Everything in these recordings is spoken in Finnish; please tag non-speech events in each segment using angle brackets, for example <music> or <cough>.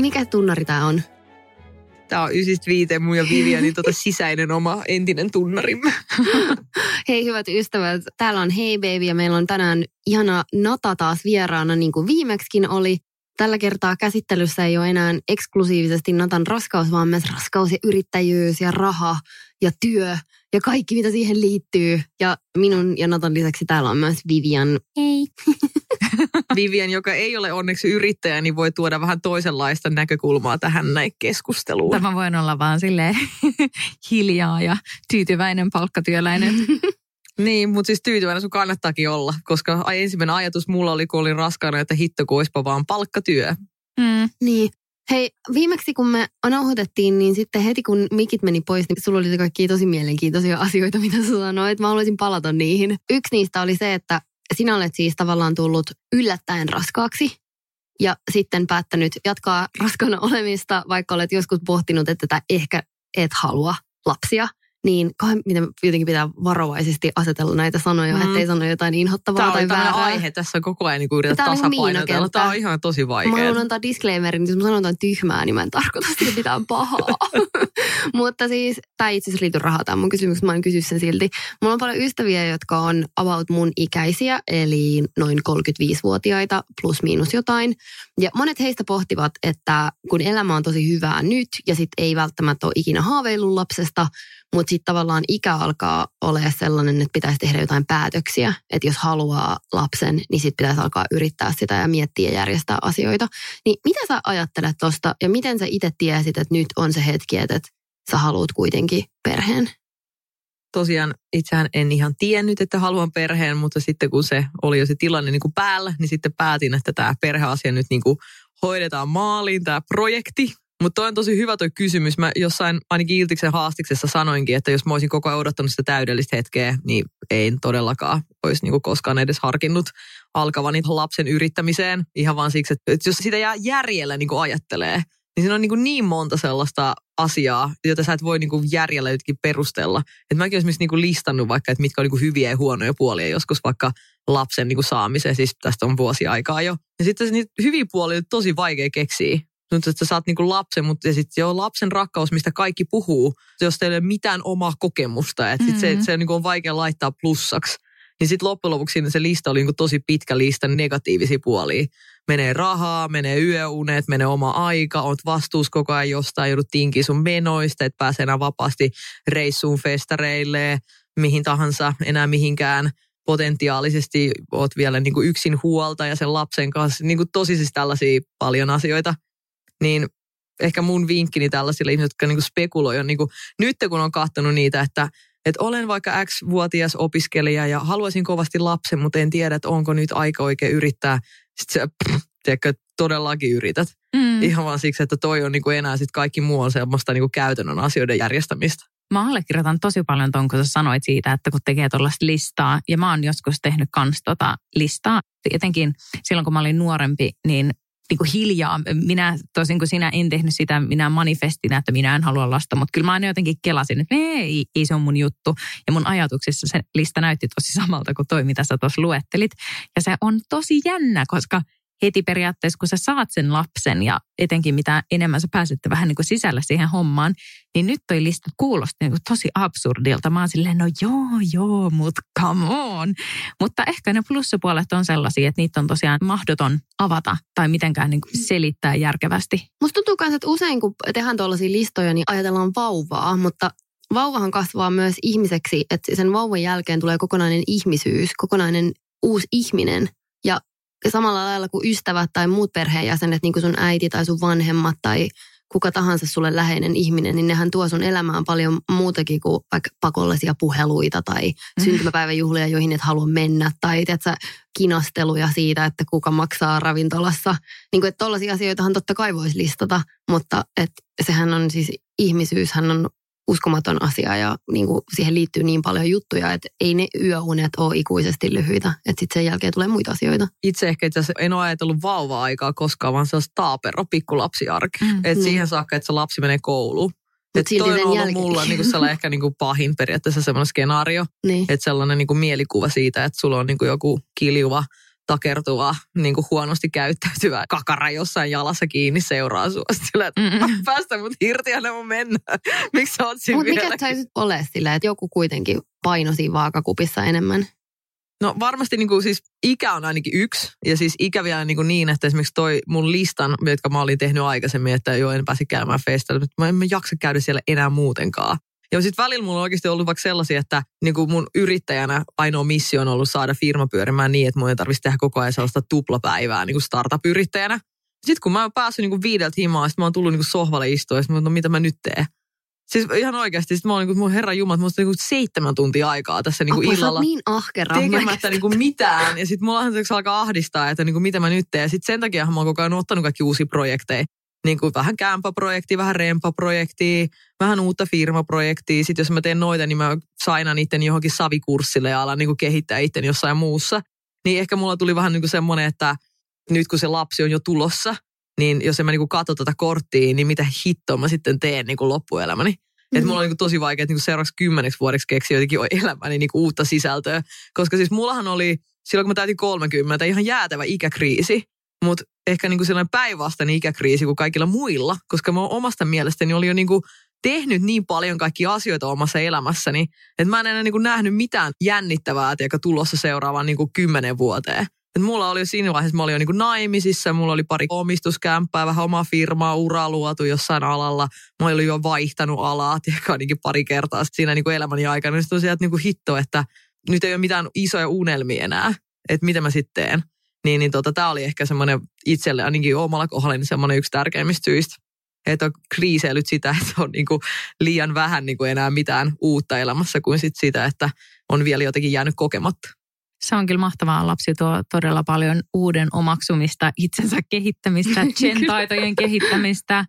Mikä tunnari tää on? Tämä on ysistä viiteen mun ja Vivianin <laughs> tota sisäinen oma entinen tunnarimme. <laughs> Hei hyvät ystävät, täällä on Hey Baby ja meillä on tänään ihana Nata taas vieraana niin kuin viimeksikin oli. Tällä kertaa käsittelyssä ei ole enää eksklusiivisesti Natan raskaus, vaan myös raskaus ja yrittäjyys ja raha ja työ ja kaikki mitä siihen liittyy. Ja minun ja Natan lisäksi täällä on myös Vivian. Hei. <laughs> Vivian, joka ei ole onneksi yrittäjä, niin voi tuoda vähän toisenlaista näkökulmaa tähän näin keskusteluun. Tämä voin olla vaan sille <laughs> hiljaa ja tyytyväinen palkkatyöläinen. <laughs> Niin, mutta siis tyytyväinen sun kannattaakin olla, koska ensimmäinen ajatus mulla oli, kun olin raskaana, että hitto kun vaan palkkatyö. Mm. Niin. Hei, viimeksi kun me nauhoitettiin, niin sitten heti kun mikit meni pois, niin sulla oli kaikki tosi mielenkiintoisia asioita, mitä sä sanoit. Mä haluaisin palata niihin. Yksi niistä oli se, että sinä olet siis tavallaan tullut yllättäen raskaaksi ja sitten päättänyt jatkaa raskana olemista, vaikka olet joskus pohtinut, että ehkä et halua lapsia niin miten jotenkin pitää varovaisesti asetella näitä sanoja, mm. ettei sano jotain inhottavaa Tämä tai väärää. aihe tässä koko ajan niin yrität niinku tasapainotella. Tämä on ihan tosi vaikea. Mä haluan antaa disclaimerin, niin jos mä sanon jotain tyhmää, niin mä en tarkoita sitä mitään pahaa. <laughs> Mutta siis, tämä itse asiassa liity rahaa, tämä mun kysymys, mä en kysy sen silti. Mulla on paljon ystäviä, jotka on about mun ikäisiä, eli noin 35-vuotiaita plus miinus jotain. Ja monet heistä pohtivat, että kun elämä on tosi hyvää nyt ja sitten ei välttämättä ole ikinä haaveillut lapsesta, mutta sitten tavallaan ikä alkaa olla sellainen, että pitäisi tehdä jotain päätöksiä. Että jos haluaa lapsen, niin sitten pitäisi alkaa yrittää sitä ja miettiä ja järjestää asioita. Niin mitä sä ajattelet tosta ja miten sä itse tiesit, että nyt on se hetki, että sä haluat kuitenkin perheen? Tosiaan itsehän en ihan tiennyt, että haluan perheen, mutta sitten kun se oli jo se tilanne niin kuin päällä, niin sitten päätin, että tämä perheasia nyt niin kuin hoidetaan maaliin, tämä projekti. Mutta on tosi hyvä toi kysymys. Mä jossain ainakin Iltiksen haastiksessa sanoinkin, että jos mä olisin koko ajan odottanut sitä täydellistä hetkeä, niin ei todellakaan olisi niinku koskaan edes harkinnut alkavani lapsen yrittämiseen. Ihan vaan siksi, että jos sitä jää järjellä niinku ajattelee, niin siinä on niin, niin monta sellaista asiaa, jota sä et voi niin järjellä jotenkin perustella. Et mäkin olisin niin listannut vaikka, että mitkä on niin hyviä ja huonoja puolia joskus vaikka lapsen niin saamiseen, siis tästä on vuosi aikaa jo. Ja sitten niitä hyviä puolia on tosi vaikea keksiä tuntuu, että sä saat niinku lapsen, mutta sitten jo lapsen rakkaus, mistä kaikki puhuu, jos teillä ei ole mitään omaa kokemusta, että mm-hmm. se, se niinku on vaikea laittaa plussaksi. Niin sitten loppujen lopuksi siinä se lista oli niinku tosi pitkä lista negatiivisia puolia. Menee rahaa, menee yöunet, menee oma aika, oot vastuus koko ajan jostain, joudut tinkiä sun menoista, että pääsee enää vapaasti reissuun festareille, mihin tahansa, enää mihinkään potentiaalisesti oot vielä niin kuin yksin huolta ja sen lapsen kanssa. Niin kuin tosi siis tällaisia paljon asioita niin ehkä mun vinkkini tällaisille ihmisille, jotka niinku spekuloi on niinku, nyt kun on katsonut niitä, että että olen vaikka X-vuotias opiskelija ja haluaisin kovasti lapsen, mutta en tiedä, että onko nyt aika oikein yrittää. Sitten sä, pff, tiedätkö, todellakin yrität. Mm. Ihan vaan siksi, että toi on niinku enää sitten kaikki muu on semmoista niinku käytännön asioiden järjestämistä. Mä allekirjoitan tosi paljon ton, kun sä sanoit siitä, että kun tekee tuollaista listaa, ja mä oon joskus tehnyt kans tota listaa. Etenkin silloin, kun mä olin nuorempi, niin niin kuin hiljaa. Minä tosin kuin sinä en tehnyt sitä minä manifestina, että minä en halua lasta, mutta kyllä mä aina jotenkin kelasin, että ei, ei se on mun juttu. Ja mun ajatuksissa se lista näytti tosi samalta kuin toi, mitä sä tuossa luettelit. Ja se on tosi jännä, koska heti periaatteessa, kun sä saat sen lapsen ja etenkin mitä enemmän sä pääsette vähän niin kuin sisällä siihen hommaan, niin nyt toi lista kuulosti niin kuin tosi absurdilta. Mä oon silleen, no joo, joo, mutta come on. Mutta ehkä ne plussapuolet on sellaisia, että niitä on tosiaan mahdoton avata tai mitenkään niin kuin selittää järkevästi. Musta tuntuu myös, että usein kun tehdään tuollaisia listoja, niin ajatellaan vauvaa, mutta vauvahan kasvaa myös ihmiseksi, että sen vauvan jälkeen tulee kokonainen ihmisyys, kokonainen uusi ihminen. Ja samalla lailla kuin ystävät tai muut perheenjäsenet, niin kuin sun äiti tai sun vanhemmat tai kuka tahansa sulle läheinen ihminen, niin nehän tuo sun elämään paljon muutakin kuin vaikka pakollisia puheluita tai mm. syntymäpäiväjuhlia, joihin et halua mennä. Tai tiedätkö, kinasteluja siitä, että kuka maksaa ravintolassa. Niin kuin, että tollaisia asioitahan totta kai voisi listata, mutta että sehän on siis ihmisyyshän on uskomaton asia ja niin kuin siihen liittyy niin paljon juttuja, että ei ne yöunet ole ikuisesti lyhyitä. Että sitten sen jälkeen tulee muita asioita. Itse ehkä itse asiassa en ole ajatellut vauva-aikaa koskaan, vaan se on taapero pikkulapsiarki. Mm, että mm. siihen saakka, että se lapsi menee kouluun. Että toi on ollut jälkeen. mulla niin sellainen ehkä niin kuin pahin periaatteessa semmoinen skenaario. Niin. Että sellainen niin kuin mielikuva siitä, että sulla on niin kuin joku kiljuva takertuva, niin kuin huonosti käyttäytyvä kakara jossain jalassa kiinni seuraa sua. Sillä, että mm päästä mut irti ja mun mennä. <laughs> Miksi sä oot siinä Mutta mikä saisi ole sillä, että joku kuitenkin paino siinä vaakakupissa enemmän? No varmasti niin kuin, siis ikä on ainakin yksi. Ja siis ikä vielä niin, kuin niin että esimerkiksi toi mun listan, jotka mä olin tehnyt aikaisemmin, että jo en pääse käymään festailla. Mä en jaksa käydä siellä enää muutenkaan. Ja sitten välillä mulla on oikeasti ollut vaikka sellaisia, että niin kuin mun yrittäjänä ainoa missio on ollut saada firma pyörimään niin, että mun ei tarvitsisi tehdä koko ajan sellaista tuplapäivää niin kuin startup-yrittäjänä. Sitten kun mä oon päässyt niin kuin viideltä himaa, sitten mä oon tullut niin kuin sohvalle istua ja mä no mitä mä nyt teen? Siis ihan oikeasti, sit mä oon niin kuin, mun herra Jumala, että on niin seitsemän tuntia aikaa tässä niin kuin Apua, illalla. niin ahkera. Tekemättä niin kuin mitään. Ja sitten mulla se alkaa ahdistaa, että niin kuin mitä mä nyt teen. Ja sitten sen takia mä oon koko ajan ottanut kaikki uusia projekteja niin kuin vähän kämpäprojektia, vähän rempaprojektia, vähän uutta firmaprojektia. Sitten jos mä teen noita, niin mä sainan niiden johonkin savikurssille ja alan niin kuin kehittää itten jossain muussa. Niin ehkä mulla tuli vähän niin kuin semmoinen, että nyt kun se lapsi on jo tulossa, niin jos en mä niin kuin katso tätä korttia, niin mitä hittoa mä sitten teen niin kuin loppuelämäni. Mm-hmm. Että mulla on niin tosi vaikea niin seuraavaksi kymmeneksi vuodeksi keksiä jotenkin elämäni niin kuin uutta sisältöä. Koska siis mullahan oli silloin, kun mä täytin 30, ihan jäätävä ikäkriisi mutta ehkä niin kuin sellainen päinvastainen ikäkriisi kuin kaikilla muilla, koska mä omasta mielestäni oli jo niin kuin tehnyt niin paljon kaikkia asioita omassa elämässäni, että mä en enää niin kuin nähnyt mitään jännittävää, joka tulossa seuraavaan niin kuin kymmenen vuoteen. Et mulla oli jo siinä vaiheessa, mä olin jo niin kuin naimisissa, mulla oli pari omistuskämppää, vähän omaa firmaa, ura luotu jossain alalla. Mä olin jo vaihtanut alaa, tiedätkö, ainakin pari kertaa siinä niin kuin elämäni aikana. Sitten tosiaan, että niin kuin hitto, että nyt ei ole mitään isoja unelmia enää, että mitä mä sitten teen. Niin, niin tota, tämä oli ehkä semmoinen itselle ainakin omalla kohdalla niin semmoinen yksi tärkeimmistä syistä. Että on kriiseilyt sitä, <laughs> että on niin kuin liian vähän niin kuin enää mitään uutta elämässä kuin sit sitä, että on vielä jotenkin jäänyt kokematta. Se on kyllä mahtavaa. Lapsi tuo todella paljon uuden omaksumista, itsensä kehittämistä, <laughs> gen-taitojen kehittämistä,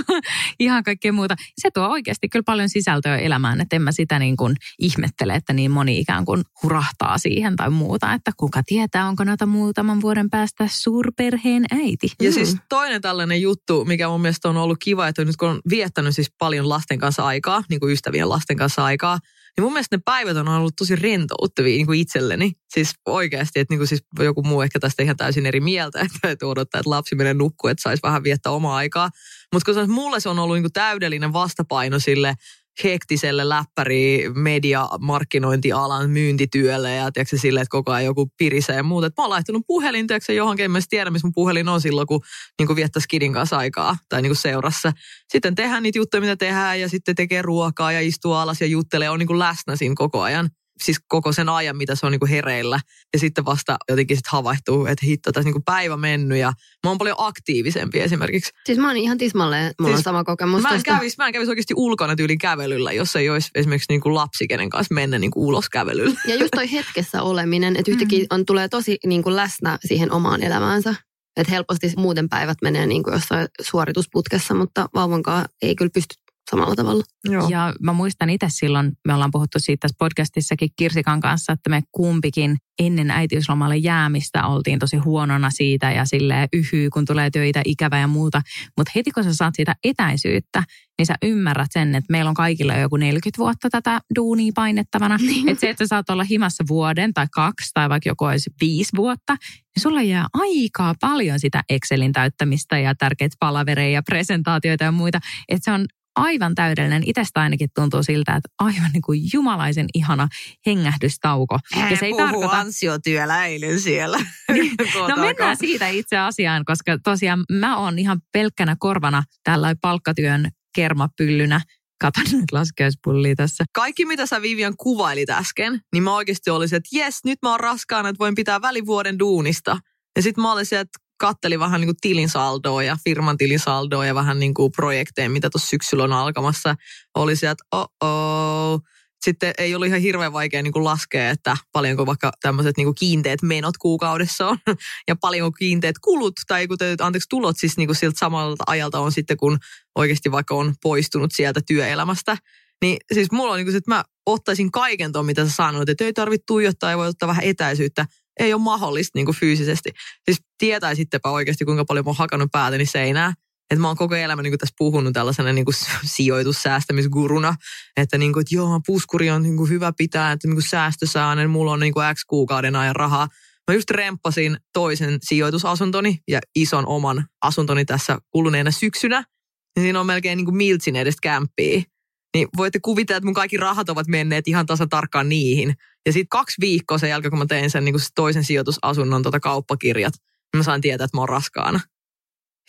<laughs> ihan kaikkea muuta. Se tuo oikeasti kyllä paljon sisältöä elämään, että en mä sitä niin kuin ihmettele, että niin moni ikään kuin hurahtaa siihen tai muuta, että kuka tietää, onko näitä muutaman vuoden päästä suurperheen äiti. Ja mm. siis toinen tällainen juttu, mikä mun mielestä on ollut kiva, että nyt kun on viettänyt siis paljon lasten kanssa aikaa, niin kuin ystävien lasten kanssa aikaa, niin mun mielestä ne päivät on ollut tosi rentouttavia niin kuin itselleni. Siis oikeasti, että niin kuin siis joku muu ehkä tästä ihan täysin eri mieltä, <laughs> että odottaa, että lapsi menee nukkuun, että saisi vähän viettää omaa aikaa. Mutta koska mulle se on ollut niin kuin täydellinen vastapaino sille hektiselle läppäri media markkinointialan myyntityölle ja tiedätkö, sille, että koko ajan joku pirisee ja muuta. Mä oon laittanut puhelin tiedätkö, johonkin, en mä tiedä, missä mun puhelin on silloin, kun niin viettää skidin kanssa aikaa tai niin seurassa. Sitten tehdään niitä juttuja, mitä tehdään ja sitten tekee ruokaa ja istuu alas ja juttelee, on niin läsnä siinä koko ajan siis koko sen ajan, mitä se on niin kuin hereillä. Ja sitten vasta jotenkin sitten havaihtuu, että hitto, tässä niin kuin päivä mennyt ja mä oon paljon aktiivisempi esimerkiksi. Siis mä oon ihan tismalleen, mulla siis on sama kokemus. Mä en, kävis, mä en kävis oikeasti ulkona tyyliin kävelyllä, jos ei olisi esimerkiksi niin kuin lapsi, kenen kanssa mennä niin kuin ulos kävelyllä. Ja just toi hetkessä oleminen, että yhtäkkiä mm. on, tulee tosi niin kuin läsnä siihen omaan elämäänsä. Että helposti muuten päivät menee niin kuin jossain suoritusputkessa, mutta vauvankaan ei kyllä pysty samalla tavalla. Joo. Ja mä muistan itse silloin, me ollaan puhuttu siitä tässä podcastissakin Kirsikan kanssa, että me kumpikin ennen äitiyslomalle jäämistä oltiin tosi huonona siitä ja sille yhyy, kun tulee töitä, ikävä ja muuta. Mutta heti kun sä saat siitä etäisyyttä, niin sä ymmärrät sen, että meillä on kaikilla joku 40 vuotta tätä duunia painettavana. <laughs> Niin. että se, että sä saat olla himassa vuoden tai kaksi tai vaikka joku olisi viisi vuotta, niin sulla jää aikaa paljon sitä Excelin täyttämistä ja tärkeitä palavereja ja presentaatioita ja muita. Että se on aivan täydellinen. Itsestä ainakin tuntuu siltä, että aivan niin kuin jumalaisen ihana hengähdystauko. Hän ja se ei tarkoita... ansiotyöläinen siellä. <laughs> Niin. no mennään siitä itse asiaan, koska tosiaan mä oon ihan pelkkänä korvana tällä palkkatyön kermapyllynä Katon nyt laskeuspullia tässä. Kaikki, mitä sä Vivian kuvailit äsken, niin mä oikeasti olisin, että jes, nyt mä oon raskaana, että voin pitää välivuoden duunista. Ja sitten mä olisin, että katteli vähän niin kuin tilin saldoa ja firman tilin saldoa ja vähän niin kuin projekteja, mitä tuossa syksyllä on alkamassa. Oli sieltä, oh, sitten ei ollut ihan hirveän vaikea niin kuin laskea, että paljonko vaikka tämmöiset niin kuin kiinteät menot kuukaudessa on <laughs> ja paljonko kiinteät kulut tai kuten, anteeksi, tulot siis niin kuin siltä samalta ajalta on sitten, kun oikeasti vaikka on poistunut sieltä työelämästä. Niin siis mulla on niin kuin, että mä ottaisin kaiken tuon, mitä sä sanoit, että ei tarvitse tuijottaa, ei voi ottaa vähän etäisyyttä. Ei ole mahdollista niin kuin fyysisesti. Siis tietäisittepä oikeasti, kuinka paljon mä oon hakannut päätäni seinää että mä oon koko elämä niin tässä puhunut tällaisena niin <laughs> sijoitussäästämisguruna, että, niin kuin, että joo, puskuri on niin kuin hyvä pitää, että niin säästösäännön, mulla on niin kuin X kuukauden ajan rahaa. Mä just remppasin toisen sijoitusasuntoni ja ison oman asuntoni tässä kuluneena syksynä. Ja siinä on melkein niin kuin miltsin edestä kämppiä. Niin voitte kuvitella, että mun kaikki rahat ovat menneet ihan tasan tarkkaan niihin. Ja sitten kaksi viikkoa sen jälkeen, kun mä tein sen niin kuin toisen sijoitusasunnon tota kauppakirjat, niin mä sain tietää, että mä oon raskaana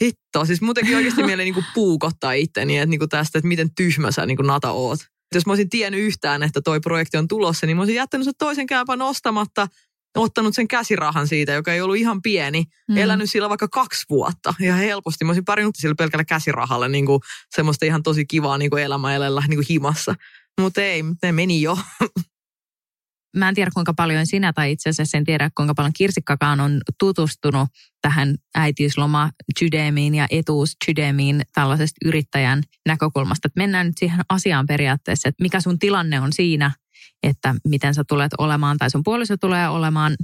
hitto, siis muutenkin oikeasti mieleen niin kuin puukottaa itteni, että niin kuin tästä, että miten tyhmä sä niin kuin Nata oot. Jos mä olisin tiennyt yhtään, että toi projekti on tulossa, niin mä olisin jättänyt sen toisen käypän ostamatta, ottanut sen käsirahan siitä, joka ei ollut ihan pieni, mm. elänyt sillä vaikka kaksi vuotta ihan helposti. Mä olisin pari sillä pelkällä käsirahalle niin kuin semmoista ihan tosi kivaa niin kuin elämäelellä niin kuin himassa. Mutta ei, ne meni jo. <laughs> Mä en tiedä kuinka paljon sinä tai itse asiassa en tiedä kuinka paljon Kirsikkakaan on tutustunut tähän äitiysloma Jydemiin ja etuus Jydemiin tällaisesta yrittäjän näkökulmasta. Että mennään nyt siihen asiaan periaatteessa, että mikä sun tilanne on siinä, että miten sä tulet olemaan tai sun puoliso tulee olemaan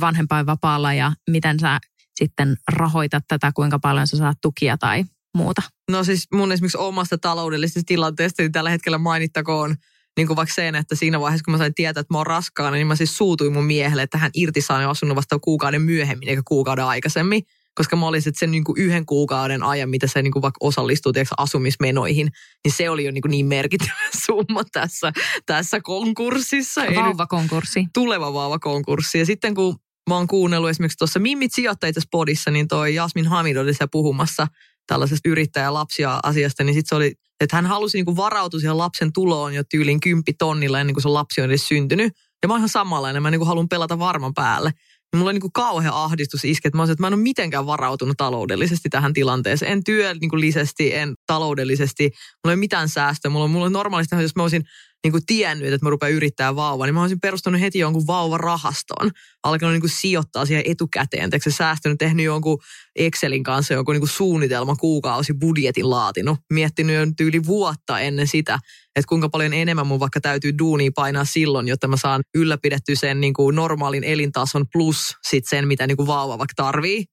vanhempainvapaalla ja miten sä sitten rahoitat tätä, kuinka paljon sä saat tukia tai muuta? No siis mun esimerkiksi omasta taloudellisesta tilanteesta niin tällä hetkellä mainittakoon niin kuin vaikka sen, että siinä vaiheessa, kun mä sain tietää, että mä oon raskaana, niin mä siis suutuin mun miehelle, että hän irtisani asunut vasta kuukauden myöhemmin eikä kuukauden aikaisemmin. Koska mä olisin, sen niin kuin yhden kuukauden ajan, mitä se niin kuin vaikka osallistuu tiedätkö, asumismenoihin, niin se oli jo niin, kuin niin merkittävä <laughs> summa tässä, tässä konkurssissa. Vauvakonkurssi. Tuleva vauvakonkurssi. Ja sitten kun mä oon kuunnellut esimerkiksi tuossa Mimmit sijoittajat podissa, niin toi Jasmin Hamid oli siellä puhumassa tällaisesta yrittäjälapsia asiasta, niin sitten se oli että hän halusi niin kuin varautua siihen lapsen tuloon jo tyyliin kymppitonnilla ennen kuin se lapsi on edes syntynyt. Ja mä oon ihan samanlainen, mä niin kuin haluan pelata varman päälle. Ja mulla on niin kuin ahdistus iske, että mä, olisin, että mä en ole mitenkään varautunut taloudellisesti tähän tilanteeseen. En työllisesti, en taloudellisesti. Mulla ei ole mitään säästöä. Mulla on, mulla on normaalisti, jos mä olisin niin kuin tiennyt, että mä rupean yrittämään vauva, niin mä olisin perustanut heti jonkun vauvarahastoon. Alkanut niin kuin sijoittaa siihen etukäteen. Eikö se säästänyt, tehnyt jonkun Excelin kanssa jonkun niin kuin suunnitelma kuukausi budjetin laatinut. Miettinyt jo tyyli vuotta ennen sitä, että kuinka paljon enemmän mun vaikka täytyy duunia painaa silloin, jotta mä saan ylläpidetty sen niin kuin normaalin elintason plus sit sen, mitä niin kuin vauva vaikka tarvii.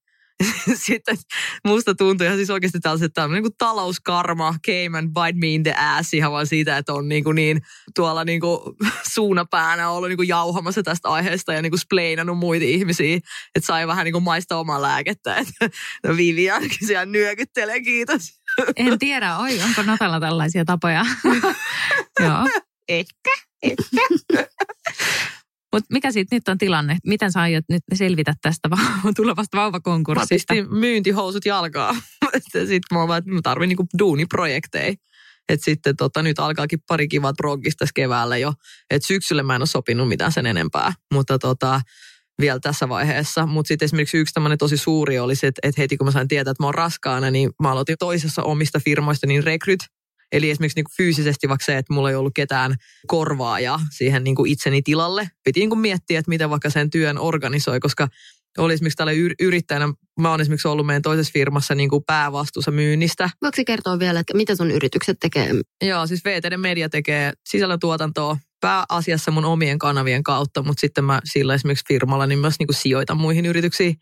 <laughs> sitten musta tuntui ihan siis oikeasti tällaiset tämmöinen niin talouskarma came and bite me in the ass ihan vaan siitä, että on niin, kuin niin tuolla niin kuin <laughs> suunapäänä ollut niin kuin jauhamassa tästä aiheesta ja niin kuin spleinannut muita ihmisiä, että sai vähän niin kuin maista omaa lääkettä, että <laughs> no Viviankin siellä nyökyttelee, kiitos. En tiedä, oi, onko Natalla tällaisia tapoja? Joo. Ehkä, ehkä. Mutta mikä siitä nyt on tilanne? Miten sä aiot nyt selvitä tästä va- <laughs> tulevasta vauvakonkurssista? Mä myyntihousut jalkaa. <laughs> sitten mä oon että mä tarvin niinku duuniprojekteja. Että sitten tota, nyt alkaakin pari kivat progista keväällä jo. Että syksyllä mä en ole sopinut mitään sen enempää. Mutta tota, vielä tässä vaiheessa. Mutta sitten esimerkiksi yksi tämmöinen tosi suuri oli se, että, että heti kun mä sain tietää, että mä oon raskaana, niin mä aloitin toisessa omista firmoista, niin rekryt, Eli esimerkiksi niin kuin fyysisesti vaikka se, että mulla ei ollut ketään korvaaja siihen niin kuin itseni tilalle. Piti niin kuin miettiä, että miten vaikka sen työn organisoi, koska oli esimerkiksi tällä yrittäjänä, mä oon esimerkiksi ollut meidän toisessa firmassa niin kuin päävastuussa myynnistä. Voitko kertoa vielä, että mitä sun yritykset tekee? Joo, siis VTD Media tekee sisällöntuotantoa pääasiassa mun omien kanavien kautta, mutta sitten mä sillä esimerkiksi firmalla niin myös niin kuin sijoitan muihin yrityksiin.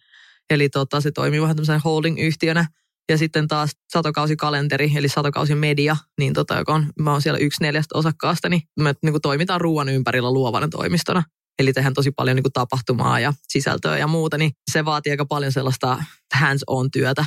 Eli tota, se toimii vähän tämmöisen holding-yhtiönä. Ja sitten taas satokausikalenteri, eli satokausimedia, niin tota, joka on, mä oon siellä yksi neljästä osakkaasta, niin me niin kuin toimitaan ruoan ympärillä luovana toimistona. Eli tehdään tosi paljon niin kuin tapahtumaa ja sisältöä ja muuta, niin se vaatii aika paljon sellaista hands-on työtä.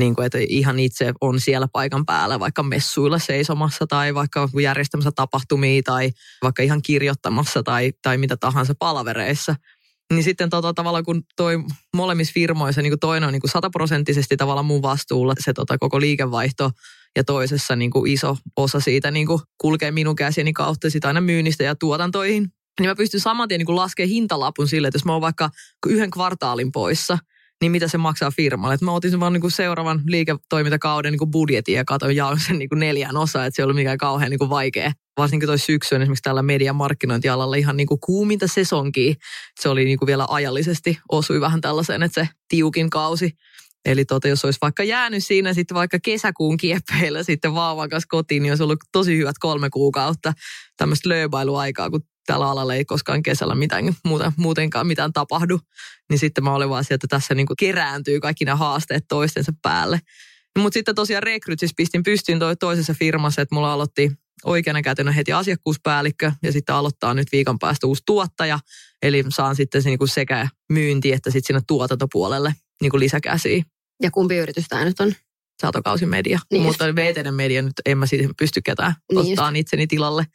Niin kuin, että ihan itse on siellä paikan päällä vaikka messuilla seisomassa tai vaikka järjestämässä tapahtumia tai vaikka ihan kirjoittamassa tai, tai mitä tahansa palavereissa – niin sitten tota, tavallaan kun toi molemmissa firmoissa, niin kuin toinen on niin kuin sataprosenttisesti tavallaan mun vastuulla se tota, koko liikevaihto ja toisessa niin kuin iso osa siitä niin kuin kulkee minun käsieni kautta sitä aina myynnistä ja tuotantoihin. Niin mä pystyn saman tien niin laskemaan hintalapun sille, että jos mä oon vaikka yhden kvartaalin poissa, niin mitä se maksaa firmalle. Et mä otin sen vaan niin kuin seuraavan liiketoimintakauden niin kuin budjetin ja katsoin jaoin sen niin kuin neljään osaan, että se ei ollut mikään kauhean niin kuin vaikea. Varsinkin toi syksy on esimerkiksi tällä median markkinointialalla ihan niin kuin kuuminta sesonkia. Se oli niin kuin vielä ajallisesti, osui vähän tällaiseen, että se tiukin kausi. Eli tota, jos olisi vaikka jäänyt siinä sitten vaikka kesäkuun kieppeillä sitten vauvan kanssa kotiin, niin olisi ollut tosi hyvät kolme kuukautta tämmöistä lööbailuaikaa, kun tällä alalla ei koskaan kesällä mitään, muuta, muutenkaan mitään tapahdu. Niin sitten mä olin vaan sieltä, että tässä niin kuin kerääntyy kaikki nämä haasteet toistensa päälle. Mutta sitten tosiaan rekryt, siis pistin pystyyn toi toisessa firmassa, että mulla aloitti oikeana kätenä heti asiakkuuspäällikkö ja sitten aloittaa nyt viikon päästä uusi tuottaja. Eli saan sitten se niin kuin sekä myynti että sitten sinne tuotantopuolelle niin kuin lisäkäsiä. Ja kumpi yritys tämä nyt on? Satokausimedia. Niin Mutta VTN media nyt en mä siitä pysty ketään niin ottaa itseni tilalle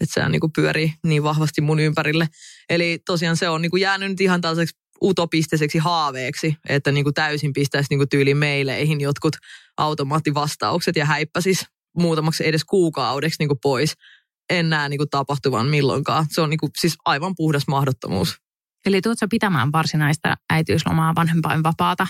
että se niin kuin pyörii niin vahvasti mun ympärille. Eli tosiaan se on niin kuin jäänyt nyt ihan tällaiseksi utopistiseksi haaveeksi, että niin kuin täysin pistäisi niin kuin tyyli meileihin jotkut automaattivastaukset ja häippäsis muutamaksi edes kuukaudeksi niin kuin pois. En näe niin kuin tapahtuvan milloinkaan. Se on niin kuin, siis aivan puhdas mahdottomuus. Eli tuutko pitämään varsinaista äitiyslomaa vanhempainvapaata?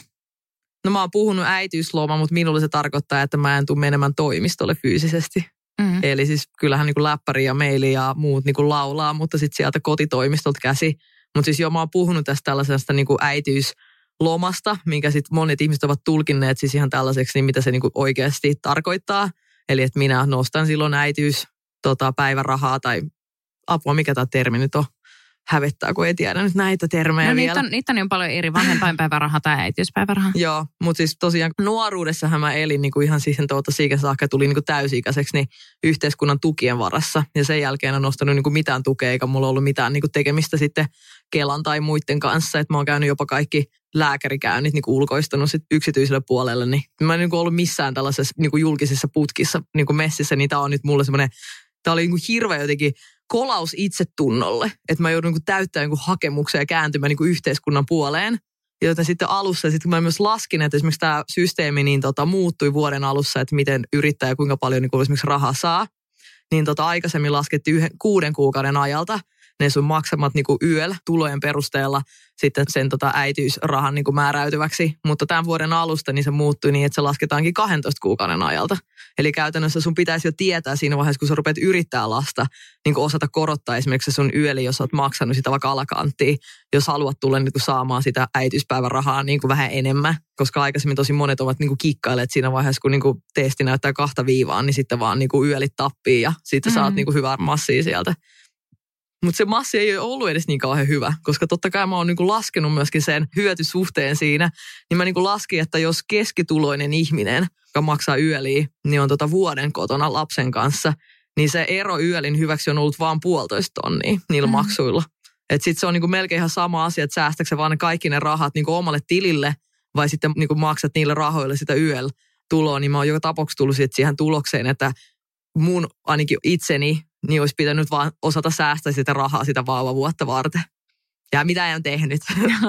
No mä oon puhunut äitiysloma, mutta minulle se tarkoittaa, että mä en tule menemään toimistolle fyysisesti. Mm. Eli siis kyllähän niin kuin läppäri ja maili ja muut niin kuin laulaa, mutta sitten sieltä kotitoimistolta käsi. Mutta siis jo mä oon puhunut tästä tällaisesta niin kuin äitiyslomasta, minkä sitten monet ihmiset ovat tulkinneet siis ihan tällaiseksi, niin mitä se niin kuin oikeasti tarkoittaa. Eli että minä nostan silloin äitiys tota, päivärahaa tai apua, mikä tämä termi nyt on hävettää, kun ei tiedä nyt näitä termejä no, vielä. Niitä on, niitä on niin paljon eri vanhempainpäiväraha tai äitiyspäiväraha. <laughs> Joo, mutta siis tosiaan nuoruudessahan mä elin niin kuin ihan siihen tuota siitä saakka tuli niin kuin täysi-ikäiseksi niin yhteiskunnan tukien varassa. Ja sen jälkeen en nostanut niin kuin mitään tukea, eikä mulla ollut mitään niin kuin tekemistä sitten Kelan tai muiden kanssa. Että mä oon käynyt jopa kaikki lääkärikäynnit niin kuin ulkoistanut sit yksityiselle puolelle. Niin mä en niin kuin ollut missään tällaisessa niin kuin julkisessa putkissa niin kuin messissä. Niitä on nyt mulle semmoinen Tämä oli niin kuin hirveä jotenkin kolaus itsetunnolle, että mä joudun niin täyttämään niin hakemuksia ja kääntymään niin yhteiskunnan puoleen. Joten sitten alussa, sitten kun mä myös laskin, että esimerkiksi tämä systeemi niin tota, muuttui vuoden alussa, että miten yrittäjä kuinka paljon niin kuin esimerkiksi rahaa saa, niin tota, aikaisemmin laskettiin yhden, kuuden kuukauden ajalta ne sun maksamat niin YL tulojen perusteella sitten sen tota äitiysrahan niin kuin määräytyväksi. Mutta tämän vuoden alusta niin se muuttui niin, että se lasketaankin 12 kuukauden ajalta. Eli käytännössä sun pitäisi jo tietää siinä vaiheessa, kun sä rupeat yrittää lasta, niin kuin osata korottaa esimerkiksi sun yöli, jos oot maksanut sitä vaikka alakanttiin, jos haluat tulla niin kuin saamaan sitä äitiyspäivärahaa niin kuin vähän enemmän. Koska aikaisemmin tosi monet ovat niin kuin kikkailleet siinä vaiheessa, kun niin kuin testi näyttää kahta viivaa, niin sitten vaan niin kuin yölit tappii ja sitten mm. saat niin kuin hyvää massia sieltä. Mutta se massi ei ole ollut edes niin kauhean hyvä, koska totta kai mä oon niinku laskenut myöskin sen hyötysuhteen siinä. Niin mä niinku laskin, että jos keskituloinen ihminen, joka maksaa yöliä, niin on tota vuoden kotona lapsen kanssa, niin se ero yölin hyväksi on ollut vain puolitoista tonnia niillä mm. maksuilla. Että sitten se on niinku melkein ihan sama asia, että säästäkö vaan ne kaikki ne rahat niinku omalle tilille vai sitten niinku maksat niille rahoille sitä yöl tuloa, niin mä oon joka tapauksessa tullut siihen tulokseen, että mun ainakin itseni niin olisi pitänyt vaan osata säästää sitä rahaa sitä vauvavuotta varten. Ja mitä en tehnyt.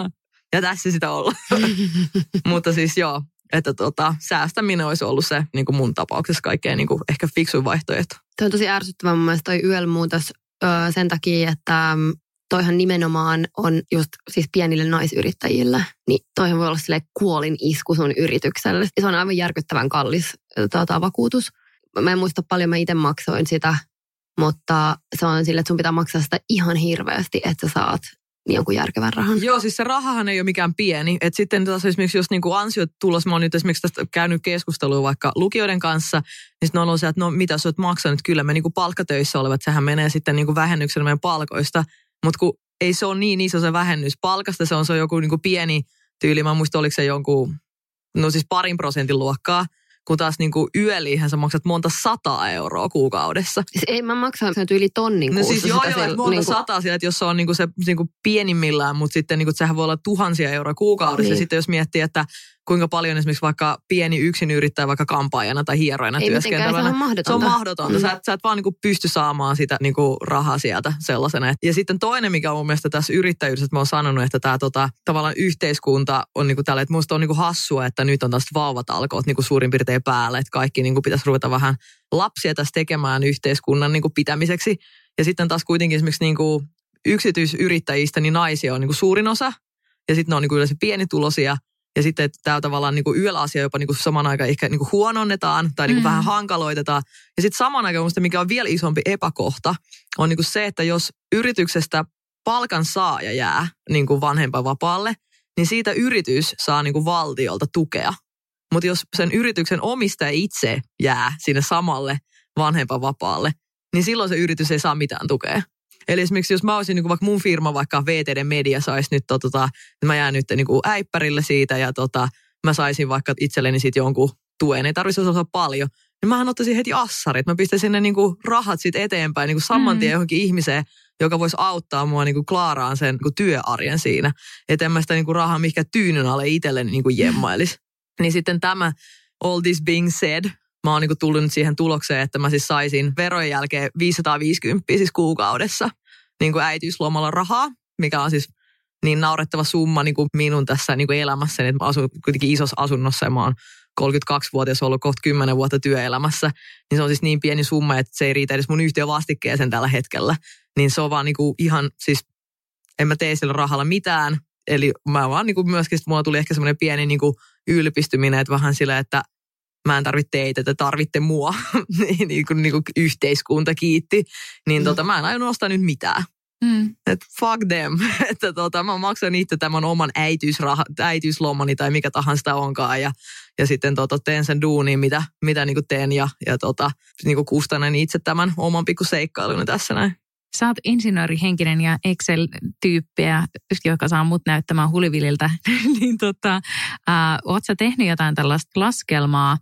<laughs> ja tässä sitä olla. <laughs> Mutta siis joo, että tota, säästäminen olisi ollut se niin kuin mun tapauksessa kaikkein niin kuin ehkä fiksuin vaihtoehto. Tuo on tosi ärsyttävä mun mielestä toi YEL-muutos öö, sen takia, että mm, toihan nimenomaan on just siis pienille naisyrittäjille, niin toihan voi olla sille kuolin isku sun yritykselle. Se on aivan järkyttävän kallis tota, vakuutus. Mä en muista paljon, mä itse maksoin sitä mutta se on sille, että sun pitää maksaa sitä ihan hirveästi, että sä saat jonkun järkevän rahan. Joo, siis se rahahan ei ole mikään pieni. Et sitten taas esimerkiksi jos niinku ansiot tulos, mä oon nyt esimerkiksi tästä käynyt keskustelua vaikka lukijoiden kanssa, niin sitten on ollut se, että no mitä sä oot maksanut, kyllä me niinku palkkatöissä olevat, sehän menee sitten niinku vähennyksellä meidän palkoista, mutta kun ei se ole niin iso se vähennys palkasta, se on, se on joku niinku pieni tyyli, mä muistan oliko se jonkun, no siis parin prosentin luokkaa, kun taas niin kuin yöliihän sä maksat monta sataa euroa kuukaudessa. Siis ei mä maksa sen yli tonnin No siis joo, joo, monta niin kuin... sataa siellä, että jos se on niin kuin se niin kuin pienimmillään, mutta sitten niin kuin, sehän voi olla tuhansia euroa kuukaudessa. Niin. Ja sitten jos miettii, että kuinka paljon esimerkiksi vaikka pieni yksin yrittää vaikka kampaajana tai hieroina Ei työskentelevänä. se on mahdotonta. Se on mahdotonta. Mm. Sä, et, sä et vaan niin kuin pysty saamaan sitä niin kuin rahaa sieltä sellaisena. Ja sitten toinen, mikä on mun mielestä tässä yrittäjyydessä, että mä oon sanonut, että tämä tota, tavallaan yhteiskunta on niin kuin tällä, että musta on niin kuin hassua, että nyt on tästä vauvatalkoot niin kuin suurin piirtein päällä, että kaikki niin kuin pitäisi ruveta vähän lapsia tässä tekemään yhteiskunnan niin kuin pitämiseksi. Ja sitten taas kuitenkin esimerkiksi niin kuin yksityisyrittäjistä niin naisia on niin kuin suurin osa. Ja sitten ne on niin kuin yleensä pienituloisia – Ja sitten, että tämä tavallaan niin kuin yöllä asia jopa niin kuin saman aikaan ehkä niin kuin huononnetaan tai niin kuin mm. vähän hankaloitetaan. Ja sitten saman aikaan minusta, mikä on vielä isompi epäkohta, on niin kuin se, että jos yrityksestä palkan saaja jää niin kuin vanhempainvapaalle, niin siitä yritys saa niin kuin valtiolta tukea. Mutta jos sen yrityksen omistaja itse jää sinne samalle vanhempainvapaalle, niin silloin se yritys ei saa mitään tukea. Eli esimerkiksi jos mä olisin niin kuin vaikka mun firma, vaikka VTD Media saisi nyt, tota, mä jään nyt niin kuin äippärille siitä ja tota, mä saisin vaikka itselleni sitten jonkun tuen, ei tarvitsisi osata paljon, niin mähän ottaisin heti assarit. Mä pistäisin ne niin kuin rahat sitten eteenpäin niin kuin saman tien mm. johonkin ihmiseen, joka voisi auttaa mua niin kuin klaaraan sen niin kuin työarjen siinä. Että en mä sitä niin kuin rahaa mikä tyynyn alle itselleni niin kuin jemmailisi. Niin sitten tämä all this being said, mä oon niin tullut nyt siihen tulokseen, että mä siis saisin verojen jälkeen 550 siis kuukaudessa niin kuin äitiyslomalla rahaa, mikä on siis niin naurettava summa niin kuin minun tässä niin kuin elämässäni, että mä asun kuitenkin isossa asunnossa ja mä oon 32-vuotias ollut kohta 10 vuotta työelämässä, niin se on siis niin pieni summa, että se ei riitä edes mun yhtiövastikkeeseen tällä hetkellä. Niin se on vaan niin kuin ihan, siis en mä tee sillä rahalla mitään. Eli mä vaan niin kuin myöskin, mulla tuli ehkä semmoinen pieni niin kuin ylpistyminen, että vähän sillä, että mä en tarvitse teitä, että tarvitte mua, <laughs> niin, niin, kuin, niin kuin yhteiskunta kiitti, niin mm. tota, mä en aion ostaa nyt mitään. Mm. Että fuck them. <laughs> että tota, mä maksan itse tämän oman äitiysrah, äitiyslomani tai mikä tahansa sitä onkaan. Ja, ja sitten tota, teen sen duuniin, mitä, mitä niin teen ja, ja tota, niin kustannan itse tämän oman pikku seikkailun tässä näin. Sä oot insinöörihenkinen ja Excel-tyyppiä, joka saa mut näyttämään hulivililtä. <laughs> niin tota, äh, oot sä tehnyt jotain tällaista laskelmaa,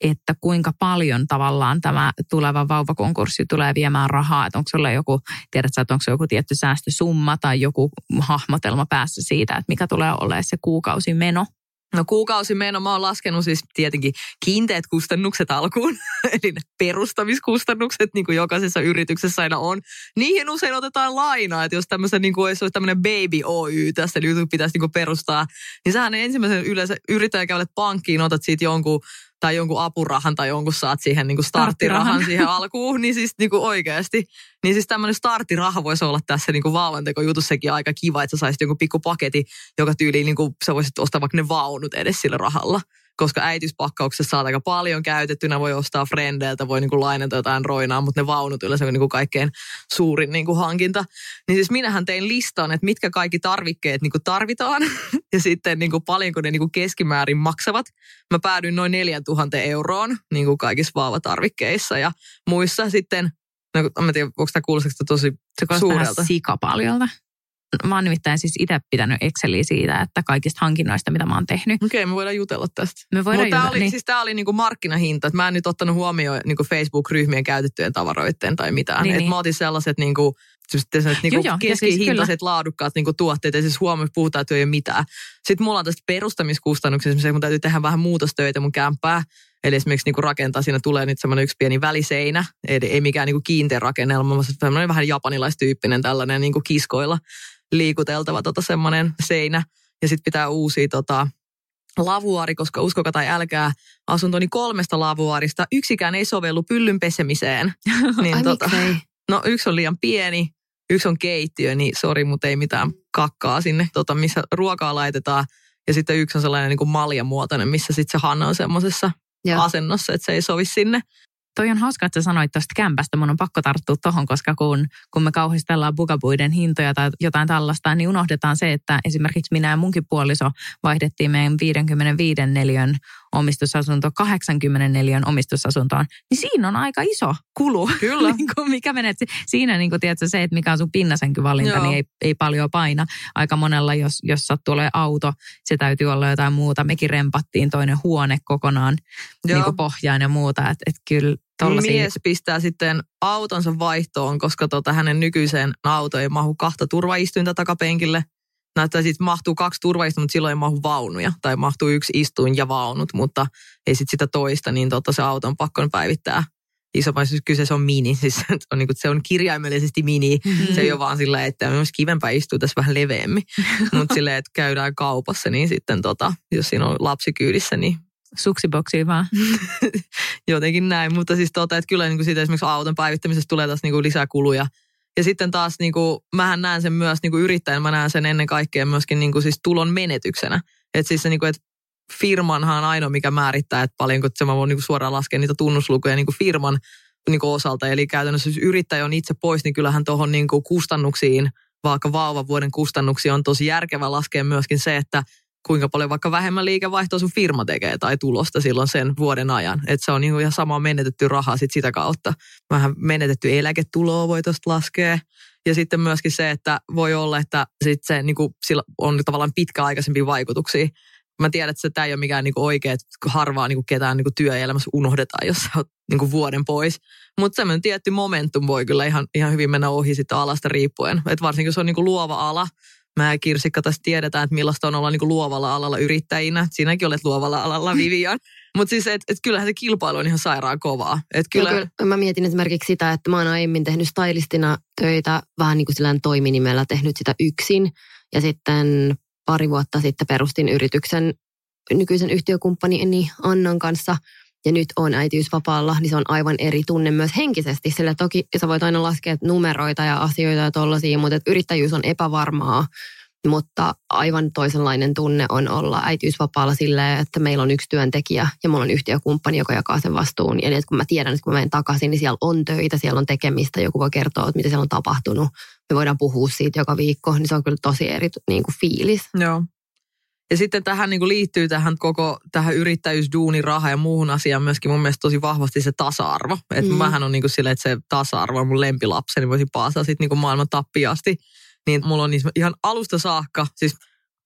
että kuinka paljon tavallaan tämä tuleva vauvakonkurssi tulee viemään rahaa, että onko sulla joku, tiedätkö, että onko joku tietty säästösumma tai joku hahmotelma päässä siitä, että mikä tulee olemaan se kuukausimeno? No kuukausimeno mä oon laskenut siis tietenkin kiinteät kustannukset alkuun, <laughs> eli perustamiskustannukset, niin kuin jokaisessa yrityksessä aina on. Niihin usein otetaan lainaa, että jos tämmöisen niin kuin olisi tämmöinen baby Oy tässä niin pitäisi niin kuin perustaa, niin sähän ensimmäisen yleensä yrittäjä käydä pankkiin, otat siitä jonkun tai jonkun apurahan tai jonkun saat siihen niin kuin starttirahan siihen alkuun, niin siis niin kuin oikeasti. Niin siis tämmöinen starttiraha voisi olla tässä niin kuin vauvantekojutussakin aika kiva, että sä saisit jonkun pikku paketti, joka tyyliin niin kuin sä voisit ostaa vaikka ne vaunut edes sillä rahalla koska äitiyspakkauksessa saa aika paljon käytettynä, voi ostaa frendeiltä, voi niin kuin lainata jotain roinaa, mutta ne vaunut yleensä on niin kuin kaikkein suurin niin kuin hankinta. Niin siis minähän tein listan, että mitkä kaikki tarvikkeet niin kuin tarvitaan <laughs> ja sitten niin kuin paljonko ne niin kuin keskimäärin maksavat. Mä päädyin noin 4000 euroon niin kuin kaikissa vaavatarvikkeissa ja muissa sitten No, en tiedä, onko tämä kuulostaa tosi se suurelta. sika paljolta. Mä oon nimittäin siis itse pitänyt Exceliä siitä, että kaikista hankinnoista, mitä mä oon tehnyt. Okei, okay, me voidaan jutella tästä. Me voidaan Mutta jutella, oli, niin. siis tämä oli niinku markkinahinta. Että mä en nyt ottanut huomioon niinku Facebook-ryhmien käytettyjen tavaroiden tai mitään. Niin, Et niin. mä otin sellaiset niinku, niinku joo, keskihintaiset siis laadukkaat niinku tuotteet. Ja siis huomioon puhutaan, että ei ole mitään. Sitten mulla on tästä perustamiskustannuksista, että mun täytyy tehdä vähän muutostöitä mun kämppää. Eli esimerkiksi niin kuin rakentaa, siinä tulee nyt semmoinen yksi pieni väliseinä, eli ei mikään niin kuin kiinteä rakennelma, vaan semmoinen vähän japanilaistyyppinen tällainen niin kuin kiskoilla liikuteltava tota semmoinen seinä. Ja sitten pitää uusia tota, lavuari, koska uskoka tai älkää, asuntoni kolmesta lavuarista yksikään ei sovellu pyllyn pesemiseen. <laughs> niin, Ai tota, no yksi on liian pieni, yksi on keittiö, niin sori, mutta ei mitään kakkaa sinne, tota, missä ruokaa laitetaan. Ja sitten yksi on sellainen niin kuin maljamuotoinen, missä sitten se Hanna on semmoisessa asennossa, että se ei sovi sinne. Toi on hauska, että sä sanoit tuosta kämpästä. Mun on pakko tarttua tuohon, koska kun, kun me kauhistellaan bugabuiden hintoja tai jotain tällaista, niin unohdetaan se, että esimerkiksi minä ja munkin puoliso vaihdettiin meidän 55 neliön omistusasunto 84 omistusasuntoon, niin siinä on aika iso kulu. Kyllä. <laughs> niin kuin mikä menet, siinä niin kuin, tiedätkö, se, että mikä on sun pinnasenkyvalinta, Joo. niin ei, ei paljon paina. Aika monella, jos, jos sattuu olemaan auto, se täytyy olla jotain muuta. Mekin rempattiin toinen huone kokonaan niin kuin pohjaan ja muuta. Että et kyllä Tollaisia... Mies pistää sitten autonsa vaihtoon, koska tota, hänen nykyiseen auto ei mahu kahta turvaistuinta takapenkille näyttää sitten mahtuu kaksi turvallista, mutta silloin ei mahu vaunuja. Tai mahtuu yksi istuin ja vaunut, mutta ei sitten sitä toista, niin totta se auto on pakko päivittää iso siis kyse se on mini, <laughs> siis se on, niin kuin, se on kirjaimellisesti mini. Mm-hmm. Se ei ole vaan silleen, että olisi kivempää istua tässä vähän leveämmin. <laughs> Mutta silleen, että käydään kaupassa, niin sitten tota, jos siinä on lapsi kyydissä, niin Suksiboksiin vaan. <laughs> Jotenkin näin, mutta siis tota, että kyllä niin kuin siitä esimerkiksi auton päivittämisestä tulee taas niin kuin lisää kuluja ja sitten taas niin kuin, mähän näen sen myös niin kuin yrittäjän, mä näen sen ennen kaikkea myöskin niin kuin siis tulon menetyksenä. Että siis se, niin kuin, että firmanhan on ainoa, mikä määrittää, että paljonko se mä voin niin kuin suoraan laskea niitä tunnuslukuja niin kuin firman niin kuin osalta. Eli käytännössä jos yrittäjä on itse pois, niin kyllähän tuohon niin kustannuksiin, vaikka vuoden kustannuksiin on tosi järkevä laskea myöskin se, että kuinka paljon vaikka vähemmän liikevaihtoa sun firma tekee tai tulosta silloin sen vuoden ajan. Että se on niin ihan sama menetetty rahaa sit sitä kautta. Vähän menetetty eläketuloa voi tuosta laskea. Ja sitten myöskin se, että voi olla, että sit se niin kuin, sillä on tavallaan pitkäaikaisempia vaikutuksia. Mä tiedän, että tämä ei ole mikään niin kuin oikea, että harvaa niin kuin ketään niin kuin työelämässä unohdetaan, jos sä oot niin kuin vuoden pois. Mutta semmoinen tietty momentum voi kyllä ihan, ihan hyvin mennä ohi sitten alasta riippuen. Et varsinkin jos on niin kuin luova ala, Mä ja Kirsikka tässä tiedetään, että millaista on olla niin kuin luovalla alalla yrittäjinä. Siinäkin olet luovalla alalla, Vivian. <laughs> Mutta siis, että et kyllähän se kilpailu on ihan sairaan kovaa. Et kyllä... kyllä. Mä mietin esimerkiksi sitä, että mä oon aiemmin tehnyt stylistina töitä, vähän niin kuin sillä toiminimellä tehnyt sitä yksin. Ja sitten pari vuotta sitten perustin yrityksen nykyisen yhtiökumppani Annan kanssa – ja nyt on äitiysvapaalla, niin se on aivan eri tunne myös henkisesti. Sillä toki sä voit aina laskea numeroita ja asioita ja tollaisia, mutta että yrittäjyys on epävarmaa. Mutta aivan toisenlainen tunne on olla äitiysvapaalla silleen, että meillä on yksi työntekijä ja mulla on yhtiökumppani, joka jakaa sen vastuun. Ja niin, kun mä tiedän, että kun mä menen takaisin, niin siellä on töitä, siellä on tekemistä, joku voi kertoa, että mitä siellä on tapahtunut. Me voidaan puhua siitä joka viikko, niin se on kyllä tosi eri niin kuin fiilis. Joo. Ja sitten tähän niin kuin liittyy tähän koko tähän yrittäjyys, duuni, raha ja muuhun asiaan myöskin mun mielestä tosi vahvasti se tasa-arvo. Että mm. mähän on niin kuin silleen, että se tasa-arvo on mun lempilapseni, voisin paastaa sitten niin kuin maailman tappiasti. Niin mulla on niin ihan alusta saakka, siis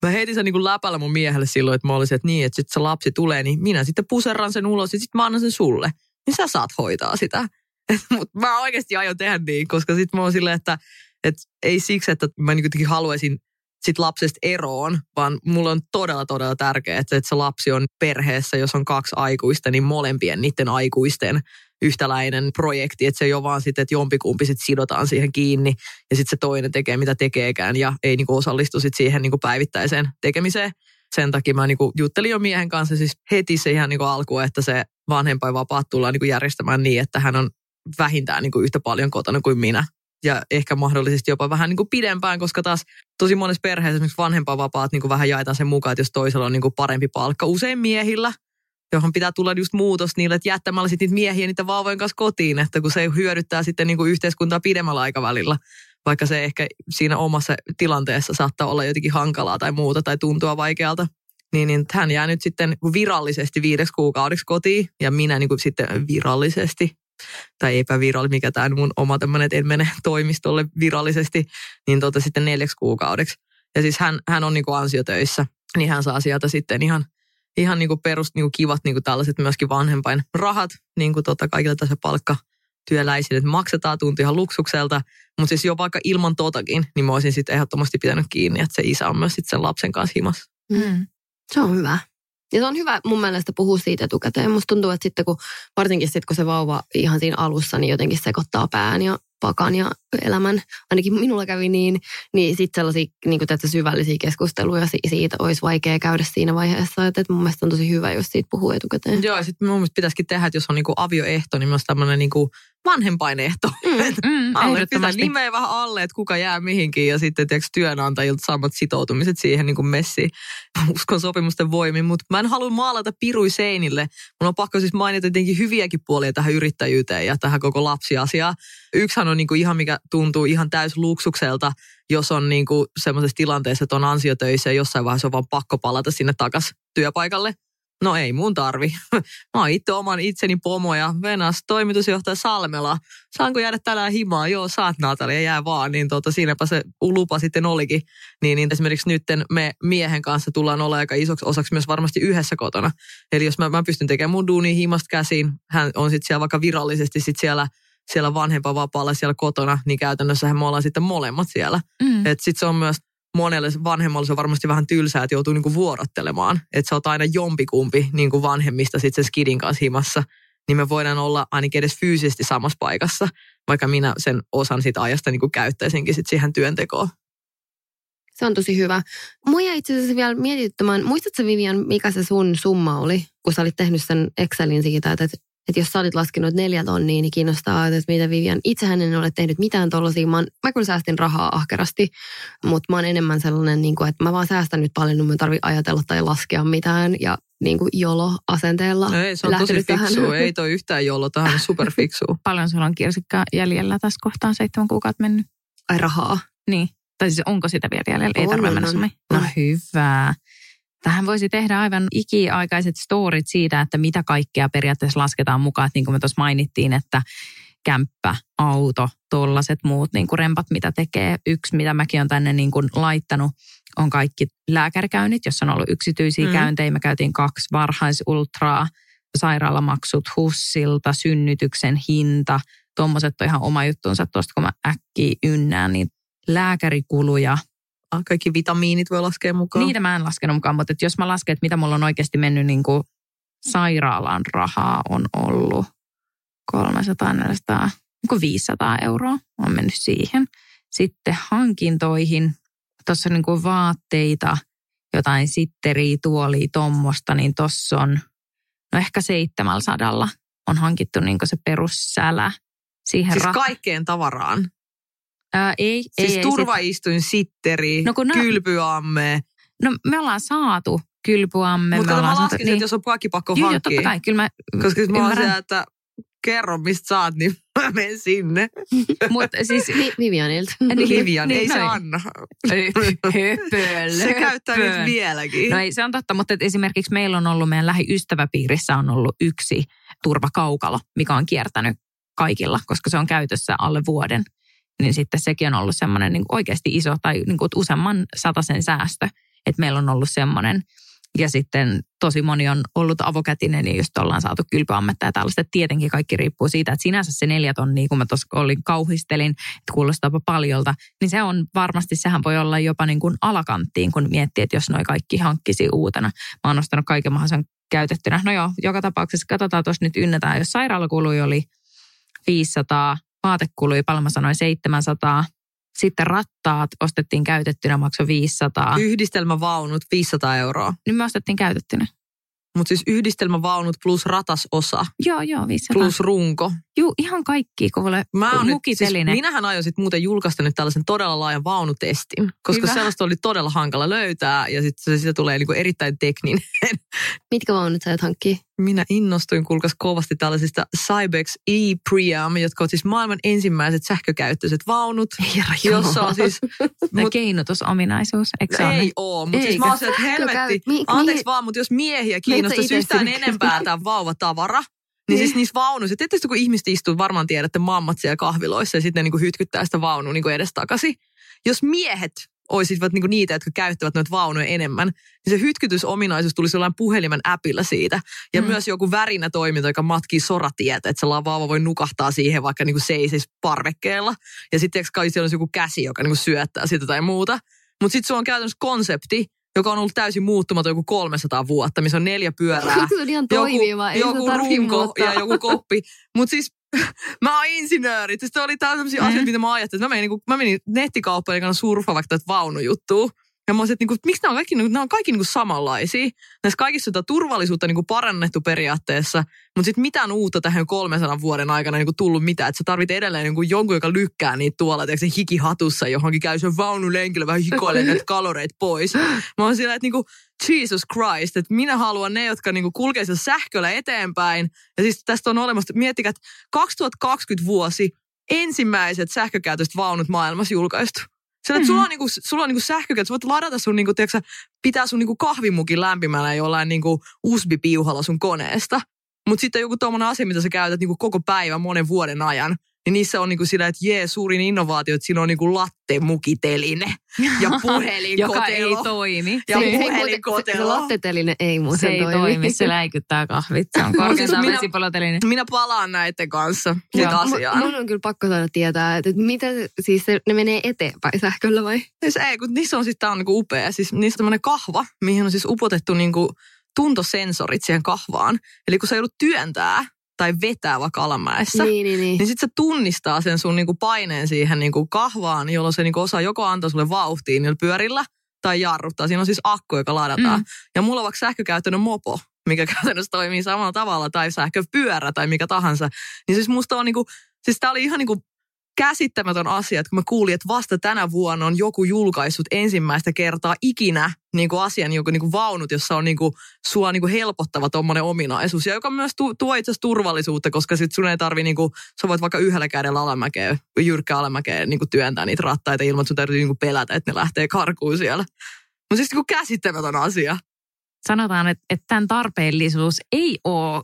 mä heitin sen niin kuin läpällä mun miehelle silloin, että mä olisin, että niin, että sitten se lapsi tulee, niin minä sitten puserran sen ulos ja sitten mä annan sen sulle. Niin sä saat hoitaa sitä. <laughs> Mutta mä oikeasti aion tehdä niin, koska sitten mä oon silleen, että, että ei siksi, että mä niin haluaisin sit lapsesta eroon, vaan mulla on todella, todella tärkeää, että, se lapsi on perheessä, jos on kaksi aikuista, niin molempien niiden aikuisten yhtäläinen projekti, että se ei ole vaan sitten, että jompikumpi sitten sidotaan siihen kiinni ja sitten se toinen tekee mitä tekeekään ja ei niinku osallistu sit siihen niinku päivittäiseen tekemiseen. Sen takia mä niinku juttelin jo miehen kanssa siis heti se ihan niinku alku, että se vanhempainvapaat tullaan niinku järjestämään niin, että hän on vähintään niinku yhtä paljon kotona kuin minä ja ehkä mahdollisesti jopa vähän niin kuin pidempään, koska taas tosi monessa perheessä esimerkiksi vanhempainvapaat niin kuin vähän jaetaan sen mukaan, että jos toisella on niin kuin parempi palkka, usein miehillä, johon pitää tulla just muutos niille, että jättämällä sitten niitä miehiä niitä vauvojen kanssa kotiin, että kun se hyödyttää sitten niin kuin yhteiskuntaa pidemmällä aikavälillä, vaikka se ehkä siinä omassa tilanteessa saattaa olla jotenkin hankalaa tai muuta tai tuntua vaikealta. Niin, niin hän jää nyt sitten virallisesti viideksi kuukaudeksi kotiin ja minä niin kuin sitten virallisesti tai epävirallisesti, mikä tämä mun oma tämmöinen, että en mene toimistolle virallisesti, niin tota sitten neljäksi kuukaudeksi. Ja siis hän, hän on niin kuin ansiotöissä, niin hän saa sieltä sitten ihan, ihan niin kuin perus, niin kuin kivat niin kuin tällaiset myöskin vanhempain rahat, niin kuin tota kaikille tässä palkka työläisille, että maksetaan tunti ihan luksukselta, mutta siis jo vaikka ilman totakin, niin mä olisin sitten ehdottomasti pitänyt kiinni, että se isä on myös sitten sen lapsen kanssa himassa. Mm. Se on hyvä. Ja se on hyvä mun mielestä puhua siitä etukäteen. Musta tuntuu, että sitten kun, varsinkin sitten kun se vauva ihan siinä alussa, niin jotenkin sekoittaa pään ja pakan ja elämän, ainakin minulla kävi niin, niin sitten sellaisia niin kuin syvällisiä keskusteluja siitä olisi vaikea käydä siinä vaiheessa. Että, että mun mielestä on tosi hyvä, jos siitä puhuu etukäteen. Joo, ja sitten mun mielestä pitäisikin tehdä, että jos on niin avioehto, niin myös tämmöinen niin vanhempainehto. Mm, mm, alle, pitää nimeä vähän alle, että kuka jää mihinkin ja sitten tiedätkö, työnantajilta samat sitoutumiset siihen niin kuin messiin uskon sopimusten voimin. Mutta mä en halua maalata pirui seinille. Mun on pakko siis mainita jotenkin hyviäkin puolia tähän yrittäjyyteen ja tähän koko lapsiasiaan. Yksihän on niin kuin ihan mikä tuntuu ihan täys luksukselta, jos on niin kuin semmoisessa tilanteessa, että on ansiotöissä ja jossain vaiheessa on vaan pakko palata sinne takas työpaikalle. No ei mun tarvi. <laughs> Mä oon itse oman itseni pomo ja Venas toimitusjohtaja Salmela. Saanko jäädä tällä himaa? Joo, saat Natalia, jää vaan. Niin tota, siinäpä se lupa sitten olikin. Niin, niin esimerkiksi nyt me miehen kanssa tullaan olla aika isoksi osaksi myös varmasti yhdessä kotona. Eli jos mä, mä pystyn tekemään mun duuni himasta käsiin, hän on sitten siellä vaikka virallisesti sit siellä siellä vanhempavapaalla siellä kotona, niin käytännössä me ollaan sitten molemmat siellä. Mm. Sitten se on myös monelle vanhemmalle se on varmasti vähän tylsää, että joutuu niinku vuorottelemaan. Että sä oot aina jompikumpi niinku vanhemmista sitten sen skidin kanssa himassa. Niin me voidaan olla ainakin edes fyysisesti samassa paikassa, vaikka minä sen osan siitä ajasta niinku käyttäisinkin sit siihen työntekoon. Se on tosi hyvä. Mua itse asiassa vielä mietittämään, muistatko Vivian, mikä se sun summa oli, kun sä olit tehnyt sen Excelin siitä, että että jos sä olit laskenut neljä tonnia, niin kiinnostaa, että mitä Vivian, itsehän en ole tehnyt mitään tollaisia. Mä, mä kyllä säästin rahaa ahkerasti, mutta mä oon enemmän sellainen, niin kuin, että mä vaan säästän nyt paljon, niin mä tarvi ajatella tai laskea mitään ja niin kuin jolo-asenteella No ei, se on tosi fiksu. Ei <laughs> toi yhtään jolo, tähän on superfiksu. <laughs> Paljon sulla on kirsikkaa jäljellä tässä kohtaa seitsemän kuukautta mennyt? Ai rahaa. Niin. Tai siis onko sitä vielä jäljellä? Ei On, tarvitse mennä on. No On. hyvä. Tähän voisi tehdä aivan ikiaikaiset storit siitä, että mitä kaikkea periaatteessa lasketaan mukaan. Että niin kuin me tuossa mainittiin, että kämppä, auto, tollaset muut niin kuin rempat, mitä tekee. Yksi, mitä mäkin olen tänne niin kuin laittanut, on kaikki lääkärikäynnit, jos on ollut yksityisiä mm. käyntejä. Me käytiin kaksi varhaisultraa, sairaalamaksut HUSsilta, synnytyksen hinta. Tuommoiset on ihan oma juttunsa tuosta, kun mä äkkiä ynnään, niin lääkärikuluja. Kaikki vitamiinit voi laskea mukaan. Niitä mä en laskenut mukaan, mutta että jos mä lasken, että mitä mulla on oikeasti mennyt niin kuin sairaalaan rahaa on ollut 300, 400, niin kuin 500 euroa on mennyt siihen. Sitten hankintoihin, tuossa niin kuin vaatteita, jotain sitteriä, tuolia, tommosta, niin tuossa on no ehkä 700 on hankittu niin kuin se perussälä siihen Siis ra- kaikkeen tavaraan. Ää, ei, Siis ei, ei, sit- turvaistuin, sitteri, No kun kylpyamme. No me ollaan saatu kylpyamme. Mutta me mä ollaan laskin, saatu, että jos on kaikki pakko Joo, joo, hankkia. totta kai. Kyllä mä Koska mä oon siellä, että kerro mistä oot, niin <laughs> mä menen sinne. Mutta siis... Vi- Vivianilta. <laughs> Niin, Livian, niin, ei se noin. anna. <laughs> Höpöl, Se käyttää höpöl. nyt vieläkin. No ei, se on totta, mutta esimerkiksi meillä on ollut, meidän lähiystäväpiirissä on ollut yksi turvakaukalo, mikä on kiertänyt kaikilla, koska se on käytössä alle vuoden. Niin sitten sekin on ollut semmoinen niin oikeasti iso tai niin kuin useamman sataisen säästö, että meillä on ollut semmoinen. Ja sitten tosi moni on ollut avokätinen ja just ollaan saatu kylpyammetta ja tällaista. Et Tietenkin kaikki riippuu siitä, että sinänsä se neljä tonnia, kun mä tuossa olin kauhistelin, että kuulostaapa paljolta, niin se on varmasti, sehän voi olla jopa niin kuin alakanttiin, kun miettii, että jos noi kaikki hankkisi uutena. Mä oon ostanut kaiken mahdollisen käytettynä. No joo, joka tapauksessa katsotaan tuossa nyt ynnätään, jos sairaalakului oli 500, vaatekului, paljon mä sanoin 700, sitten rattaat ostettiin käytettynä, maksoi 500. Yhdistelmävaunut 500 euroa. Niin me ostettiin käytettynä. Mutta siis yhdistelmävaunut plus ratasosa Joo, joo, 500. plus runko. Juu, ihan kaikki, kuule, Mä oon nyt, siis mukiteline. minähän aion sit muuten julkaista nyt tällaisen todella laajan vaunutestin, koska Hyvä. sellaista oli todella hankala löytää ja sitten se siitä tulee niinku erittäin tekninen. Mitkä vaunut sä hankkia? Minä innostuin kuulkas kovasti tällaisista Cybex e-Priam, jotka ovat siis maailman ensimmäiset sähkökäyttöiset vaunut, Herra jossa on siis... <laughs> Mut, keinotusominaisuus, eikö se ole? ei oo, mutta siis mä oon että helvetti, Mi- mi- anteeksi vaan, mutta jos miehiä kiinnostaisi yhtään enempää tämä vauvatavara, niin siis niissä vaunuissa, tietysti kun ihmiset istuu, varmaan tiedätte mammat siellä kahviloissa ja sitten ne niinku hytkyttää sitä vaunua niinku edestakaisin. Jos miehet olisivat niinku niitä, jotka käyttävät noita vaunuja enemmän, niin se hytkytysominaisuus tulisi jollain puhelimen appilla siitä. Ja Mm. myös joku värinä toiminta, joka matkii soratietä, että se vauva voi nukahtaa siihen vaikka niinku seisisi parvekkeella. Ja sitten kai siellä olisi joku käsi, joka niinku syöttää sitä tai muuta. Mutta sitten sulla on käytännössä konsepti, joka on ollut täysin muuttumaton joku 300 vuotta, missä on neljä pyörää <laughs> Se on ihan toimiva, ei joku se tarvii runko muuttaa. ja joku koppi. Mutta siis <laughs> mä oon insinööri. Sitten oli tällaisia Mm. asioita, mitä mä ajattelin. Mä menin, niinku, mä menin nettikauppaan ja surfaa vaikka tätä vaunujuttua. Ja mä olisin, että niinku, miksi nämä on kaikki, niinku, nämä on kaikki niinku samanlaisia. Näissä kaikissa on turvallisuutta niinku parannettu periaatteessa, mutta sitten mitään uutta tähän 300 vuoden aikana niinku tullut mitään. Että sä tarvit edelleen niinku jonkun, joka lykkää niitä tuolla, tiedätkö, se hikihatussa johonkin käy sen vaunulenkillä vähän hikoilee <laughs> näitä kaloreita pois. Mä oon sillä, että niinku, Jesus Christ, että minä haluan ne, jotka niinku kulkee sillä sähköllä eteenpäin. Ja siis tästä on olemassa, miettikää, että 2020 vuosi ensimmäiset sähkökäytöiset vaunut maailmassa julkaistu. Sillä, että sulla on, niinku, sulla on niinku sähkökäyttö, sä voit ladata sun, niinku, tiedätkö, sä, pitää sun niinku kahvimukin lämpimällä jollain niinku USB-piuhalla sun koneesta. Mutta sitten joku tuommoinen asia, mitä sä käytät niinku koko päivän monen vuoden ajan, niin niissä on niinku sillä, että jee, suurin innovaatio, että siinä on niinku latte-mukiteline ja <laughs> puhelinkotelo. Joka ei toimi. Ja Se- se- puhelinkotelo. Se, se latteteline ei muuten Se ei toimi, se läikyttää kahvit. Se on korkeintaan minä- vesipaloteline. Minä palaan näiden kanssa nyt asiaan. Mun on kyllä pakko saada tietää, että mitä, siis se, ne menee eteenpäin sähköllä vai? Siis ei, kun niissä on siis, tää on niinku upea. Siis niissä on tämmöinen kahva, mihin on siis upotettu niinku tuntosensorit siihen kahvaan. Eli kun sä joudut työntää tai vetää vaikka alamäessä, niin, Niin, niin, niin. niin sitten se tunnistaa sen sun niinku paineen siihen niinku kahvaan, jolloin se niinku osaa joko antaa sulle vauhtiin niillä pyörillä tai jarruttaa. Siinä on siis akku, joka ladataan. Mm. Ja mulla on vaikka sähkökäyttöinen mopo, mikä <laughs> käytännössä toimii samalla tavalla, tai sähköpyörä tai mikä tahansa. Niin siis musta on niinku, siis tää oli ihan niinku käsittämätön asia, että kun mä kuulin, että vasta tänä vuonna on joku julkaissut ensimmäistä kertaa ikinä niin kuin asian joku niin kuin vaunut, jossa on niin kuin, sua niin kuin helpottava tuommoinen ominaisuus, ja joka myös tu, tuo itse turvallisuutta, koska sit sun ei tarvi, niin kuin, sä voit vaikka yhdellä kädellä alamäkeä, jyrkkä alamäkeä niin kuin työntää niitä rattaita ilman, että sun täytyy niin kuin pelätä, että ne lähtee karkuun siellä. Mutta siis niin kuin käsittämätön asia. Sanotaan, että, että tämän tarpeellisuus ei ole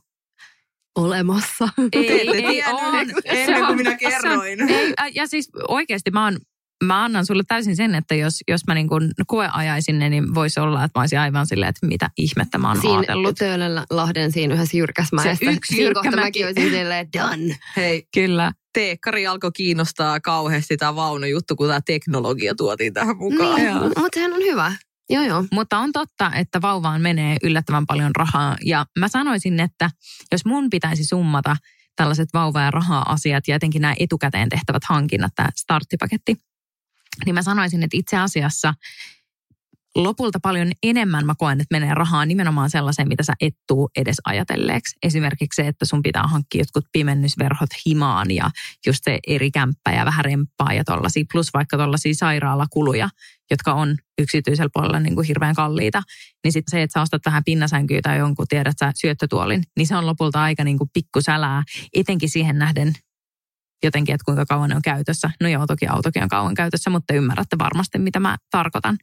Olemassa. <laughs> Ei, ei tiennyt on. ennen Se kuin on- minä on- kerroin. Ei, ja siis oikeasti mä, oon, mä annan sulle täysin sen, että jos, jos mä niin kuin koeajaisin ne, niin voisi olla, että mä olisin aivan silleen, että mitä ihmettä mä oon Siinä ajatellut. Töölön Lahden siinä yhdessä jyrkäsmäessä. Se yksi Siinä kohta jyrkkä mäkin mäki. olisin silleen done. Hei, Kyllä. teekkari alkoi kiinnostaa kauheasti tämä vaunujuttu, kun tämä teknologia tuotiin tähän mukaan. Niin, mutta sehän on hyvä. Joo, joo. Mutta on totta, että vauvaan menee yllättävän paljon rahaa. Ja mä sanoisin, että jos mun pitäisi summata tällaiset vauva- ja raha-asiat ja etenkin nämä etukäteen tehtävät hankinnat, tämä starttipaketti, niin mä sanoisin, että itse asiassa lopulta paljon enemmän mä koen, että menee rahaa nimenomaan sellaiseen, mitä sä et tuu edes ajatelleeksi. Esimerkiksi se, että sun pitää hankkia jotkut pimennysverhot himaan ja just se eri kämppä ja vähän remppaa ja tollaisia, plus vaikka tollaisia sairaalakuluja, jotka on yksityisellä puolella niin kuin hirveän kalliita. Niin sitten se, että sä ostat vähän pinnasänkyä tai jonkun, tiedät sä, syöttötuolin, niin se on lopulta aika niin kuin pikkusälää, etenkin siihen nähden jotenkin, että kuinka kauan ne on käytössä. No joo, toki autokin on kauan käytössä, mutta ymmärrätte varmasti, mitä mä tarkoitan.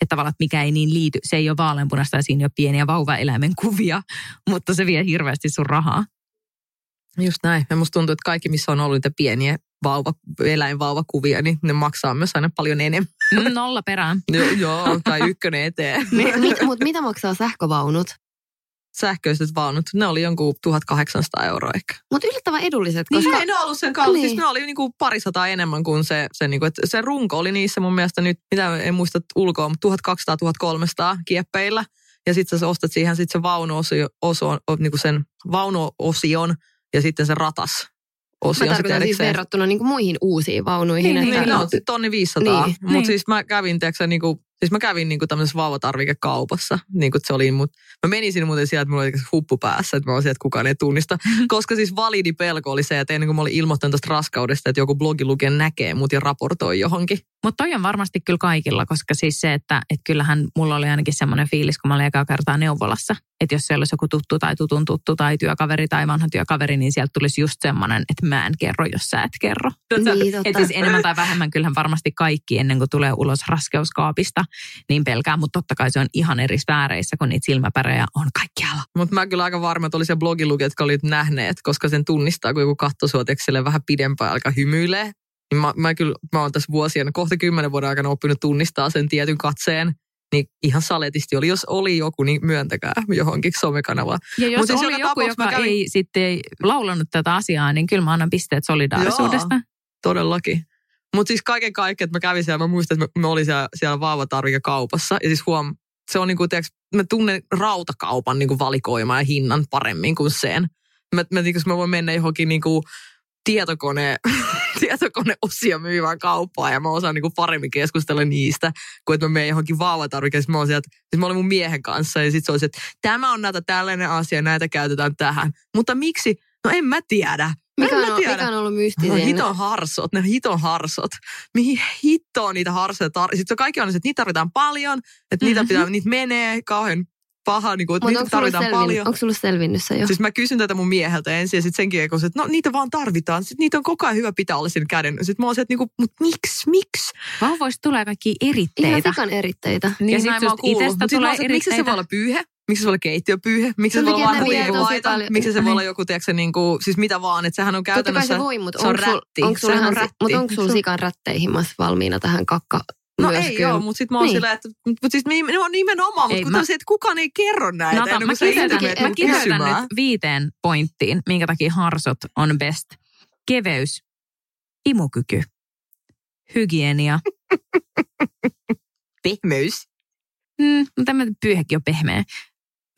Että tavallaan, että mikä ei niin liity, se ei ole vaaleanpunasta ja siinä ei ole pieniä vauvaeläimen kuvia, <laughs> mutta se vie hirveästi sun rahaa. Just näin. Ja musta tuntuu, että kaikki, missä on ollut niitä pieniä vauva, eläinvauvakuvia, niin ne maksaa myös aina paljon enemmän. Nolla perään. <laughs> joo, joo, tai ykkönen eteen. <laughs> Mit, mutta mitä maksaa sähkövaunut? Sähköiset vaunut, ne oli jonkun 1800 euroa ehkä. Mutta yllättävän edulliset, Koska... Niin, ei ne ollut sen kallis. Niin. Siis ne oli niinku parisataa enemmän kuin se, se, niinku, että se runko oli niissä mun mielestä nyt, mitä en muista ulkoa, mutta 1200-1300 kieppeillä. Ja sitten sä ostat siihen sit se vaunuosio, oso, niinku sen vaunuosion ja sitten se ratas osion sit tarkoitan siis verrattuna niin kuin muihin uusiin vaunuihin. Niin, että, Niin, no, tonni 500. Niin. Mutta Niin. siis mä kävin, tiedätkö, niinku, siis mä kävin niinku tämmöisessä vauvatarvikekaupassa. Niinku, että se oli, mut, mä menin sinne muuten sieltä, että mulla oli huppu päässä, että mä olisin, että kukaan ei tunnista. <laughs> Koska siis validi pelko oli se, että ennen kuin mä olin ilmoittanut tästä raskaudesta, että joku blogilukija näkee mut ja raportoi johonkin. Mutta toi on varmasti kyllä kaikilla, koska siis se, että et kyllähän mulla oli ainakin semmoinen fiilis, kun mä olin ekaa kertaa neuvolassa, että jos siellä olisi joku tuttu tai tutun tuttu tai työkaveri tai vanha työkaveri, niin sieltä tulisi just semmoinen, että mä en kerro, jos sä et kerro. Niin, totta. Että siis enemmän tai vähemmän kyllähän varmasti kaikki ennen kuin tulee ulos raskeuskaapista, niin pelkää, mutta totta kai se on ihan eri sfääreissä, kun niitä silmäpärejä on kaikkialla. Mutta mä kyllä aika varma, että oli se blogilukija, jotka olivat nähneet, koska sen tunnistaa, kun joku katsoo sua vähän pidempään alkaa hymyilee. Niin mä, mä kyllä, mä oon tässä vuosien, kohta kymmenen vuoden aikana oppinut tunnistaa sen tietyn katseen. Niin ihan saletisti oli. Jos oli joku, niin myöntäkää johonkin somekanavaan. Ja jos Mut siis oli joku, joka kävin- ei sitten laulanut tätä asiaa, niin kyllä mä annan pisteet solidaarisuudesta. Todellakin. Mutta siis kaiken kaikkiaan, että mä kävin siellä, mä muistan, että mä, olin siellä, siellä vauvatarvikekaupassa. Ja siis huom, se on niinku, tiiäks, mä tunnen rautakaupan niinku valikoimaa ja hinnan paremmin kuin sen. Mä, mä, niinku, mä voin mennä johonkin niinku tietokone, <laughs> tietokoneosia myyvään kauppaan ja mä osaan niinku paremmin keskustella niistä, kuin että mä menen johonkin vauvatarvikkeeseen. Sitten Mä, sieltä, siis mä olin mun miehen kanssa ja sitten se oli se, että tämä on näitä tällainen asia, näitä käytetään tähän. Mutta miksi? No en mä tiedä. Mikä en on, tiedä. mikä on ollut No mystisin? hiton harsot, ne hiton harsot. Mihin hittoon niitä harsoja tar- Sitten kaikki on että niitä tarvitaan paljon, että niitä, pitää, niitä menee kauhean paha, niin kuin, että Mutta niitä tarvitaan selvin, paljon. onko sulle selvinnyt se jo? Siis mä kysyn tätä mun mieheltä ensin ja sitten senkin jälkeen, että no niitä vaan tarvitaan. Sitten niitä on koko ajan hyvä pitää olla siinä käden. Sitten mä oon se, että niinku, mut miksi, miksi? Vauvoista tulee kaikki Ihan eritteitä. sikan eritteitä. Niin, sit näin mä oon susta kuullut. itsestä Mut sit mä oon tulee se, että miksi se eritteitä. voi olla pyyhe? Miksi se voi olla keittiöpyyhe? Miksi se Sen voi olla vaan paljon- Miksi se voi olla joku, tiedätkö, niin kuin, siis mitä vaan, että sehän on Totta kai käytännössä... se voi, mutta se on onko sul, rätti. onko sul, Sehän on ihan, rätti. mutta onko Eikö sul se <laughs> ole? sikan rätteihimas valmiina tähän kakka No myös ei kyllä? joo, mutta sitten mä oon Niin. silleen, että mutta siis no, nimenomaan, mutta kun mä- se, että kukaan ei kerro näitä Nata, ennen mä kiteytän, mä nyt viiteen pointtiin, minkä takia harsot on best. Keveys, imukyky, hygienia. <laughs> Pehmeys. Mm, mutta tämä pyyhekin on pehmeä.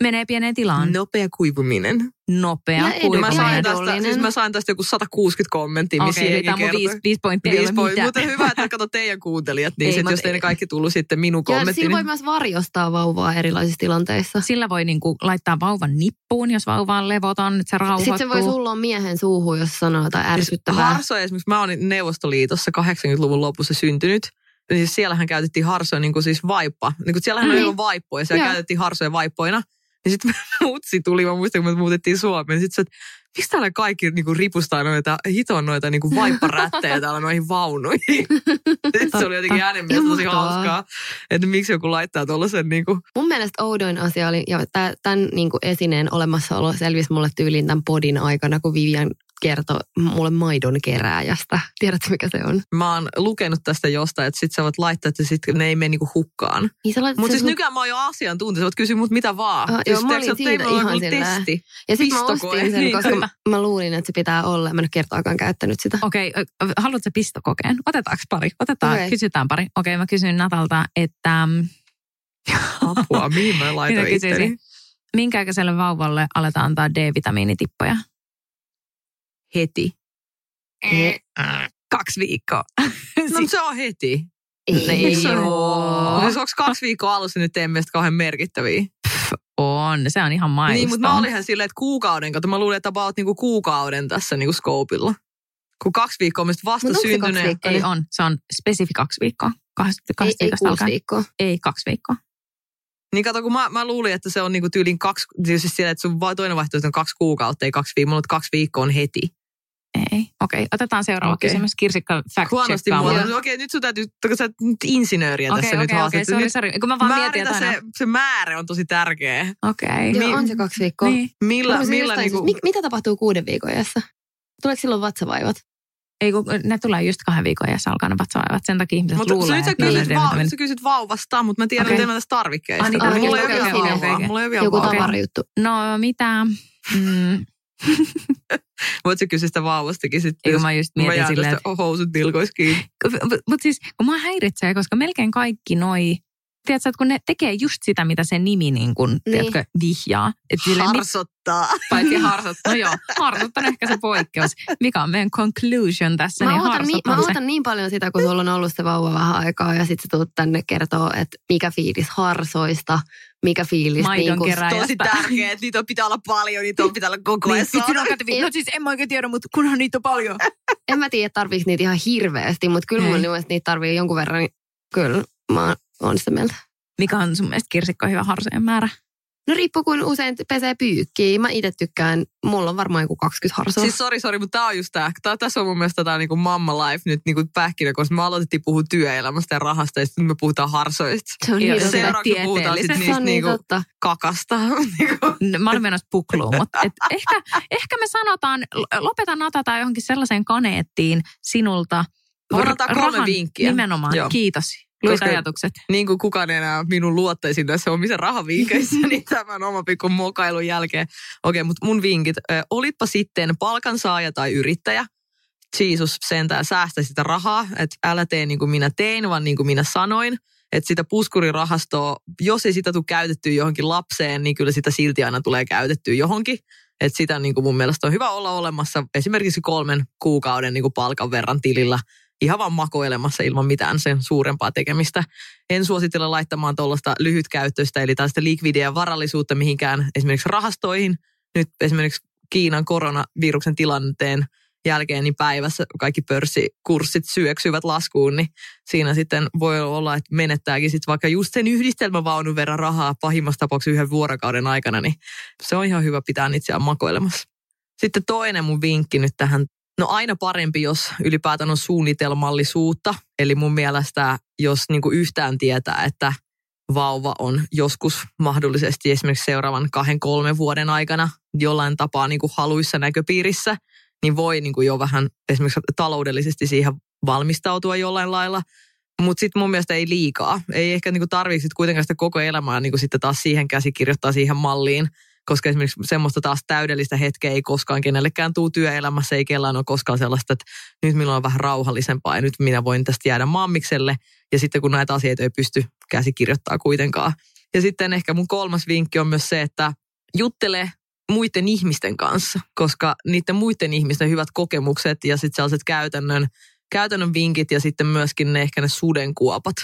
Menee pieneen tilaan. Nopea kuivuminen. Nopea Mä kuivuminen. sain, tästä, siis mä sain tästä joku 160 kommenttia, missä okay, tämä on mun kertoi. viisi, viisi pointtia. ei Viisi point, mutta hyvä, että kato teidän kuuntelijat, niin Ei, sit, mä- jos teille kaikki tullut sitten minun Ja kommentti, siinä voi niin myös varjostaa vauvaa erilaisissa tilanteissa. Sillä voi niinku laittaa vauvan nippuun, jos vauva on levoton, että se rauhoittuu. Sitten se voi sulloa miehen suuhun, jos sanoo jotain ärsyttävää. Harsoja esimerkiksi, mä oon Neuvostoliitossa 80-luvun lopussa syntynyt, niin siis siellähän käytettiin harsoja niin kuin siis vaippa. Niin kuin siellähän Niin. oli jo vaippoja, siellä Joo. käytettiin harsoja vaippoina. Niin sitten <laughs> mutsi tuli, mä muistan, kun me muutettiin Suomeen. Sitten se, että miksi täällä kaikki niin kuin ripustaa noita, hiton noita niin kuin vaipparättejä täällä noihin vaunuihin. <laughs> Sitten se oli jotenkin äänen mielestä tosi hauskaa, että miksi joku laittaa tuollaisen niin kuin, Mun mielestä oudoin asia oli, ja tä- tämän niin kuin esineen olemassaolo selvisi mulle tyyliin tämän podin aikana, kun Vivian kertoi mulle maidon kerääjästä. Tiedätkö, mikä se on? mä oon lukenut tästä jostain, että sit sä voit laittaa, että sit ne ei mene niinku hukkaan. Niin Mutta siis sun- nykyään mä oon jo asiantuntija, sä voit kysyä mut mitä vaan. Ah, siis joo, mä olin siitä on ihan testi. Ja sitten mä ostin sen, niin. koska mä, mä luulin, että se pitää olla. Mä en ole kertaakaan käyttänyt sitä. Okei, ö, haluatko pistokokeen? Otetaanko pari? Otetaan, Okei. kysytään pari. Okei, mä kysyn Natalta, että <laughs> Apua, mihin mä laitoin Minä kysyisin. itteni? minkä ikäiselle vauvalle aletaan antaa D-vitamiinitippoja? Heti. Ei. Kaksi viikkoa. <laughs> No mutta se on heti. Ei, Ei se on? oo. Siis onko kaksi viikkoa alussa nyt teidän mielestä kauhean merkittäviä? On, se on ihan milestone. Niin, mutta mä olinhan silleen, että kuukauden kautta. Mä luulin, että about niinku kuukauden tässä niinku skoopilla. Kun kaksi viikkoa on vasta Mut syntyneen. viikkoa? Ei on, se on spesifi kaksi viikkoa. Kahdesta, ei, kahdesta ei viikosta kuusi alkaen. viikkoa. Ei, kaksi viikkoa. Niin kato, kun mä, mä luulin, että se on niinku tyylin kaksi, siis siellä, että sun vai- toinen vaihtoehto on kaksi kuukautta, ei kaksi viikkoa, mutta kaksi viikkoa on heti. Ei. Okei, otetaan seuraava Okei. kysymys. Kirsikka fact Huonosti mulla. No, Okei, nyt sun täytyy, kun sä oot nyt insinööriä Okei, tässä nyt okei, okei, haastat. sori, Nyt sori. Kun mä vaan mietin jotain. se, se määrä on tosi tärkeä. Okei. Joo, Mi- on se kaksi viikkoa. Niin. Millä, millä jostain niinku, siis, mit- mitä tapahtuu kuuden viikon iässä? Tuleeko silloin vatsavaivat? Ei, kun ne tulee just kahden viikon ja alkaa ne vatsavaivat. Sen takia ihmiset mutta luulee, sä, että kysyt va- sä kysyt vauvasta, mutta mä tiedän okay. enemmän tästä tarvikkeesta. Ai niin, Ah, mulla ei ole okei. Mulla ei ole vielä Joku tavarajuttu. No mitä? Mm, <laughs> Voit sä kysyä sitä vauvastakin sitten. kun mä just mä mietin jään silleen, tästä housut nilkois kiinni. Mutta mut siis, kun mua häiritsee, koska melkein kaikki noi, tiedätkö, että kun ne tekee just sitä, mitä se nimi niin kun, Niin. tiedätkö, vihjaa. Et silleen, mit, Harsottaa. paitsi <laughs> harsot, no joo, harsot on ehkä se poikkeus. Mikä on meidän conclusion tässä, Mä niin ootan, niin, mä ootan niin paljon sitä, kun sulla on ollut se vauva vähän aikaa ja sitten sä tulet tänne kertoo, että mikä fiilis harsoista, mikä fiilis Maidon niin kerääjästä. Tosi tärkeä, että niitä pitää olla paljon, niitä on pitää olla koko ajan. Niin, on kätevi- no siis en mä oikein tiedä, mutta kunhan niitä on paljon. En mä tiedä, tarviiko niitä ihan hirveästi, mutta kyllä mun mielestä niitä tarvii jonkun verran. Niin kyllä mä oon sitä mieltä. Mikä on sun mielestä kirsikko hyvä harsojen määrä? No riippuu, kuin usein pesee pyykkiä. Mä itse tykkään, mulla on varmaan joku 20 harsoa. Siis sori, sori, mutta tää on just tää. tää tässä on mun mielestä tää niinku mamma life nyt niinku pähkinä, koska me aloitettiin puhua työelämästä ja rahasta ja sitten me puhutaan harsoista. se on niin. Seuraavaksi puhutaan sit tieteellisesti. Se niistä on niin niinku totta. kakasta. <laughs> Niinku. Mä olen menossa pukluun, mutta et ehkä, ehkä me sanotaan, lopeta natata johonkin sellaiseen kaneettiin sinulta. Ottaa kolme rahan- vinkkiä. Nimenomaan, Joo. kiitos. Luit ajatukset. niin kuin kukaan enää minun luottaisi näissä omissa rahavinkeissä, <laughs> niin tämän oma pikku mokailun jälkeen. Okei, mutta mun vinkit. Ö, olitpa sitten palkansaaja tai yrittäjä, Jeesus sentään säästä sitä rahaa, että älä tee niin kuin minä tein, vaan niin kuin minä sanoin. Että sitä puskurirahastoa, jos ei sitä tule käytettyä johonkin lapseen, niin kyllä sitä silti aina tulee käytettyä johonkin. Että sitä niin kuin mun mielestä on hyvä olla olemassa esimerkiksi kolmen kuukauden niin kuin palkan verran tilillä ihan vaan makoilemassa ilman mitään sen suurempaa tekemistä. En suosittele laittamaan tuollaista lyhytkäyttöistä, eli tällaista likvidiä varallisuutta mihinkään esimerkiksi rahastoihin. Nyt esimerkiksi Kiinan koronaviruksen tilanteen jälkeen niin päivässä kaikki pörssikurssit syöksyvät laskuun, niin siinä sitten voi olla, että menettääkin sitten vaikka just sen yhdistelmävaunun verran rahaa pahimmassa tapauksessa yhden vuorokauden aikana, niin se on ihan hyvä pitää itseään makoilemassa. Sitten toinen mun vinkki nyt tähän No aina parempi, jos ylipäätään on suunnitelmallisuutta. Eli mun mielestä, jos niin kuin yhtään tietää, että vauva on joskus mahdollisesti esimerkiksi seuraavan kahden, kolmen vuoden aikana jollain tapaa niin kuin haluissa näköpiirissä, niin voi niin kuin jo vähän esimerkiksi taloudellisesti siihen valmistautua jollain lailla. Mutta sitten mun mielestä ei liikaa. Ei ehkä niinku tarvitse kuitenkaan sitä koko elämää niinku sitten taas siihen käsikirjoittaa siihen malliin, koska esimerkiksi semmoista taas täydellistä hetkeä ei koskaan kenellekään tuu työelämässä, ei kellään ole koskaan sellaista, että nyt minulla on vähän rauhallisempaa ja nyt minä voin tästä jäädä maammikselle. Ja sitten kun näitä asioita ei pysty käsikirjoittaa kuitenkaan. Ja sitten ehkä mun kolmas vinkki on myös se, että juttele muiden ihmisten kanssa, koska niiden muiden ihmisten hyvät kokemukset ja sitten sellaiset käytännön, käytännön vinkit ja sitten myöskin ne ehkä ne sudenkuopat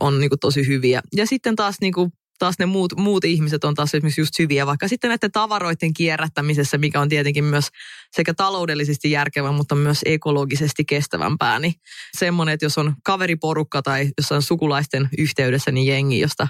on niinku tosi hyviä. Ja sitten taas niinku taas ne muut, muut ihmiset on taas esimerkiksi just hyviä, vaikka sitten näiden tavaroiden kierrättämisessä, mikä on tietenkin myös sekä taloudellisesti järkevää, mutta myös ekologisesti kestävämpää, niin semmoinen, että jos on kaveriporukka tai jossain sukulaisten yhteydessä, niin jengi, josta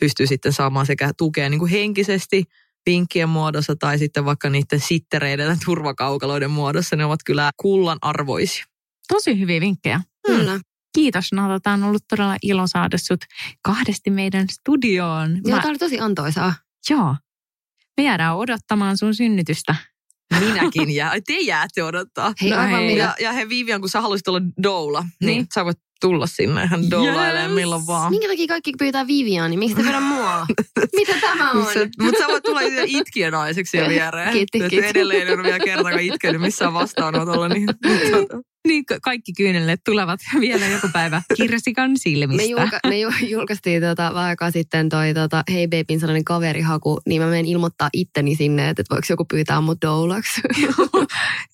pystyy sitten saamaan sekä tukea niin kuin henkisesti, vinkkien muodossa tai sitten vaikka niiden sittereiden ja turvakaukaloiden muodossa, ne ovat kyllä kullan arvoisia. Tosi hyviä vinkkejä. Kyllä. Kiitos Nata, tämä on ollut todella ilo saada sut kahdesti meidän studioon. Joo, tämä oli tosi antoisaa. Joo. Me jäädään odottamaan sun synnytystä. Minäkin jää. Te jäätte odottaa. Hei, No aivan hei. Ja, ja he Vivian, kun sä haluaisit olla doula, niin, Niin. niin sä voit tulla sinne ihan doulailemaan Yes. milloin vaan. Minkä takia kaikki pyytää Viviani? Miksi te vedä mua? <laughs> Mitä tämä on? Mutta sä voit tulla itse itkijänaiseksi siihen viereen. Kiitti, kiitti. Edelleen en ole vielä kertaakaan itkenyt missään vastaanotolla. Niin. <laughs> <laughs> Niin ka- kaikki kyynellet tulevat <laughs> vielä joku päivä kirsikan silmistä. Me, julka, me ju- <laughs> julkaistiin tota, vähän aikaa sitten toi tota, Hei Babein sellainen kaverihaku, niin mä menen ilmoittaa itteni sinne, että, että voiko joku pyytää mut doulaksi.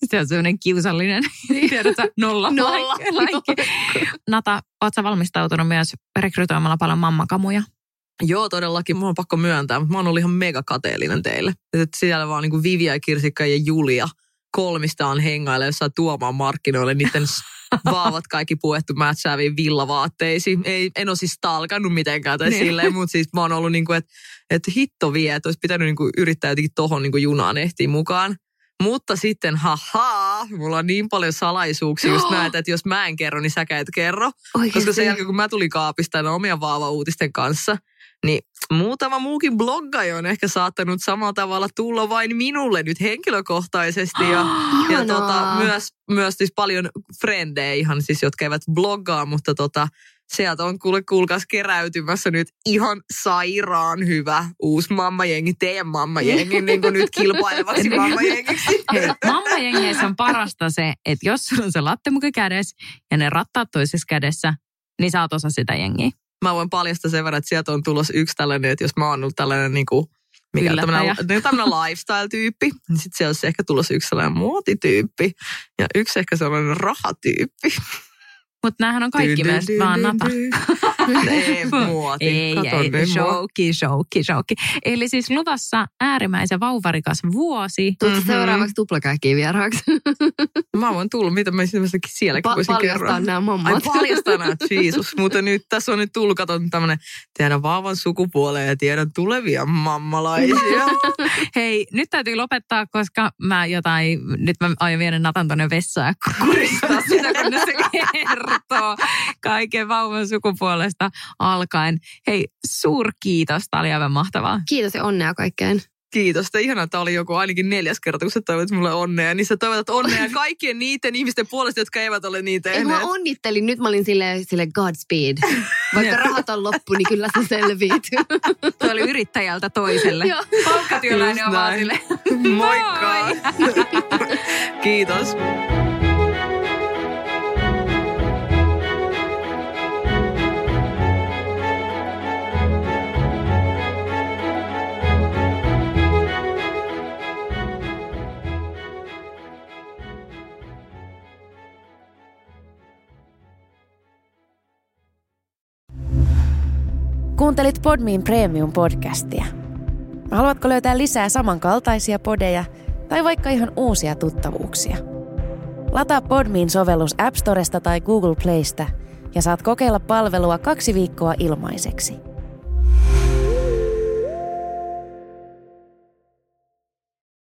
Se on sellainen kiusallinen, tiedätkö, nolla, Nolla. like- like. Nata, oot sä valmistautunut myös rekrytoimalla paljon mammakamuja? Joo, todellakin. Mun on pakko myöntää, mutta mä oon ollut ihan mega kateellinen teille. Että siellä vaan niin kuin Vivia, Kirsikka ja Julia kolmistaan hengailla jossain tuomaan markkinoille niiden <laughs> vaavat kaikki puettu mätsääviin villavaatteisiin. Ei, en ole siis stalkannut mitenkään tai Niin. silleen, mutta siis mä oon ollut niin kuin, että, että hitto vie, että olisi pitänyt niin kuin yrittää jotenkin tohon niin kuin junaan ehtiin mukaan. Mutta sitten, haha, mulla on niin paljon salaisuuksia just <gasps> näitä, että jos mä en kerro, niin säkä et kerro. Koska sen jälkeen, kun mä tulin kaapista omia vaava-uutisten kanssa, niin muutama muukin bloggaaja on ehkä saattanut samalla tavalla tulla vain minulle nyt henkilökohtaisesti. Ja, ja Ihanaa. tota, myös, myös siis paljon frendejä ihan siis, jotka eivät bloggaa, mutta tota, sieltä on kuule kuulkaas keräytymässä nyt ihan sairaan hyvä uusi mammajengi, teidän mammajengi, <laughs> niin kuin nyt kilpailevaksi mammajengiksi. Hei, mammajengeissä on parasta se, että jos sulla on se lattemuke kädessä ja ne rattaat toisessa kädessä, niin sä oot osa sitä jengiä. Mä voin paljastaa sen verran, että sieltä on tulossa yksi tällainen, että jos mä oon ollut tällainen niin kuin, mikä tämmöinen, tämmöinen lifestyle-tyyppi, niin sitten siellä olisi ehkä tulossa yksi sellainen muotityyppi ja yksi ehkä sellainen rahatyyppi. Mutta näähän on kaikki myös vaan Nata. Ei <laughs> muoti. Ei. Eli siis luvassa äärimmäisen vauvarikas vuosi. Tuutko Mhm. seuraavaksi tuplakäkkiin vieraaksi? <laughs> Mä voin tulla, mitä mä sielläkin Pa- voisin paljastaa nämä Ai mommat. paljastaa nämä, Jeesus. Mutta nyt tässä on nyt tullut, katon tämmöinen, tiedän vaavan sukupuoleen ja tiedän tulevia mammalaisia. <laughs> Hei, nyt täytyy lopettaa, koska mä jotain, nyt mä aion viedä Natan tonne vessaan ja kuristaa sitä, kun se kertoo kaiken vauvan sukupuolesta alkaen. Hei, suurkiitos, tää oli aivan mahtavaa. Kiitos ja onnea kaikkeen. Kiitos. Te ihanaa, että oli joku ainakin neljäs kerta, kun sä toivotat mulle onnea. Niin sä toivotat onnea <laughs> kaikkien niiden ihmisten puolesta, jotka eivät ole niin Ei, mä onnittelin, nyt mä olin sille, sille Godspeed. <laughs> Vaikka rahat on loppu, niin kyllä se selviit. <laughs> Se oli yrittäjältä toiselle. Joo. Palkkatyöläinen on vaan sille. Moikka! Kiitos. Kuuntelit Podmin Premium-podcastia. Haluatko löytää lisää samankaltaisia podeja tai vaikka ihan uusia tuttavuuksia? Lataa Podmin sovellus App Storesta tai Google Playsta ja saat kokeilla palvelua kaksi viikkoa ilmaiseksi.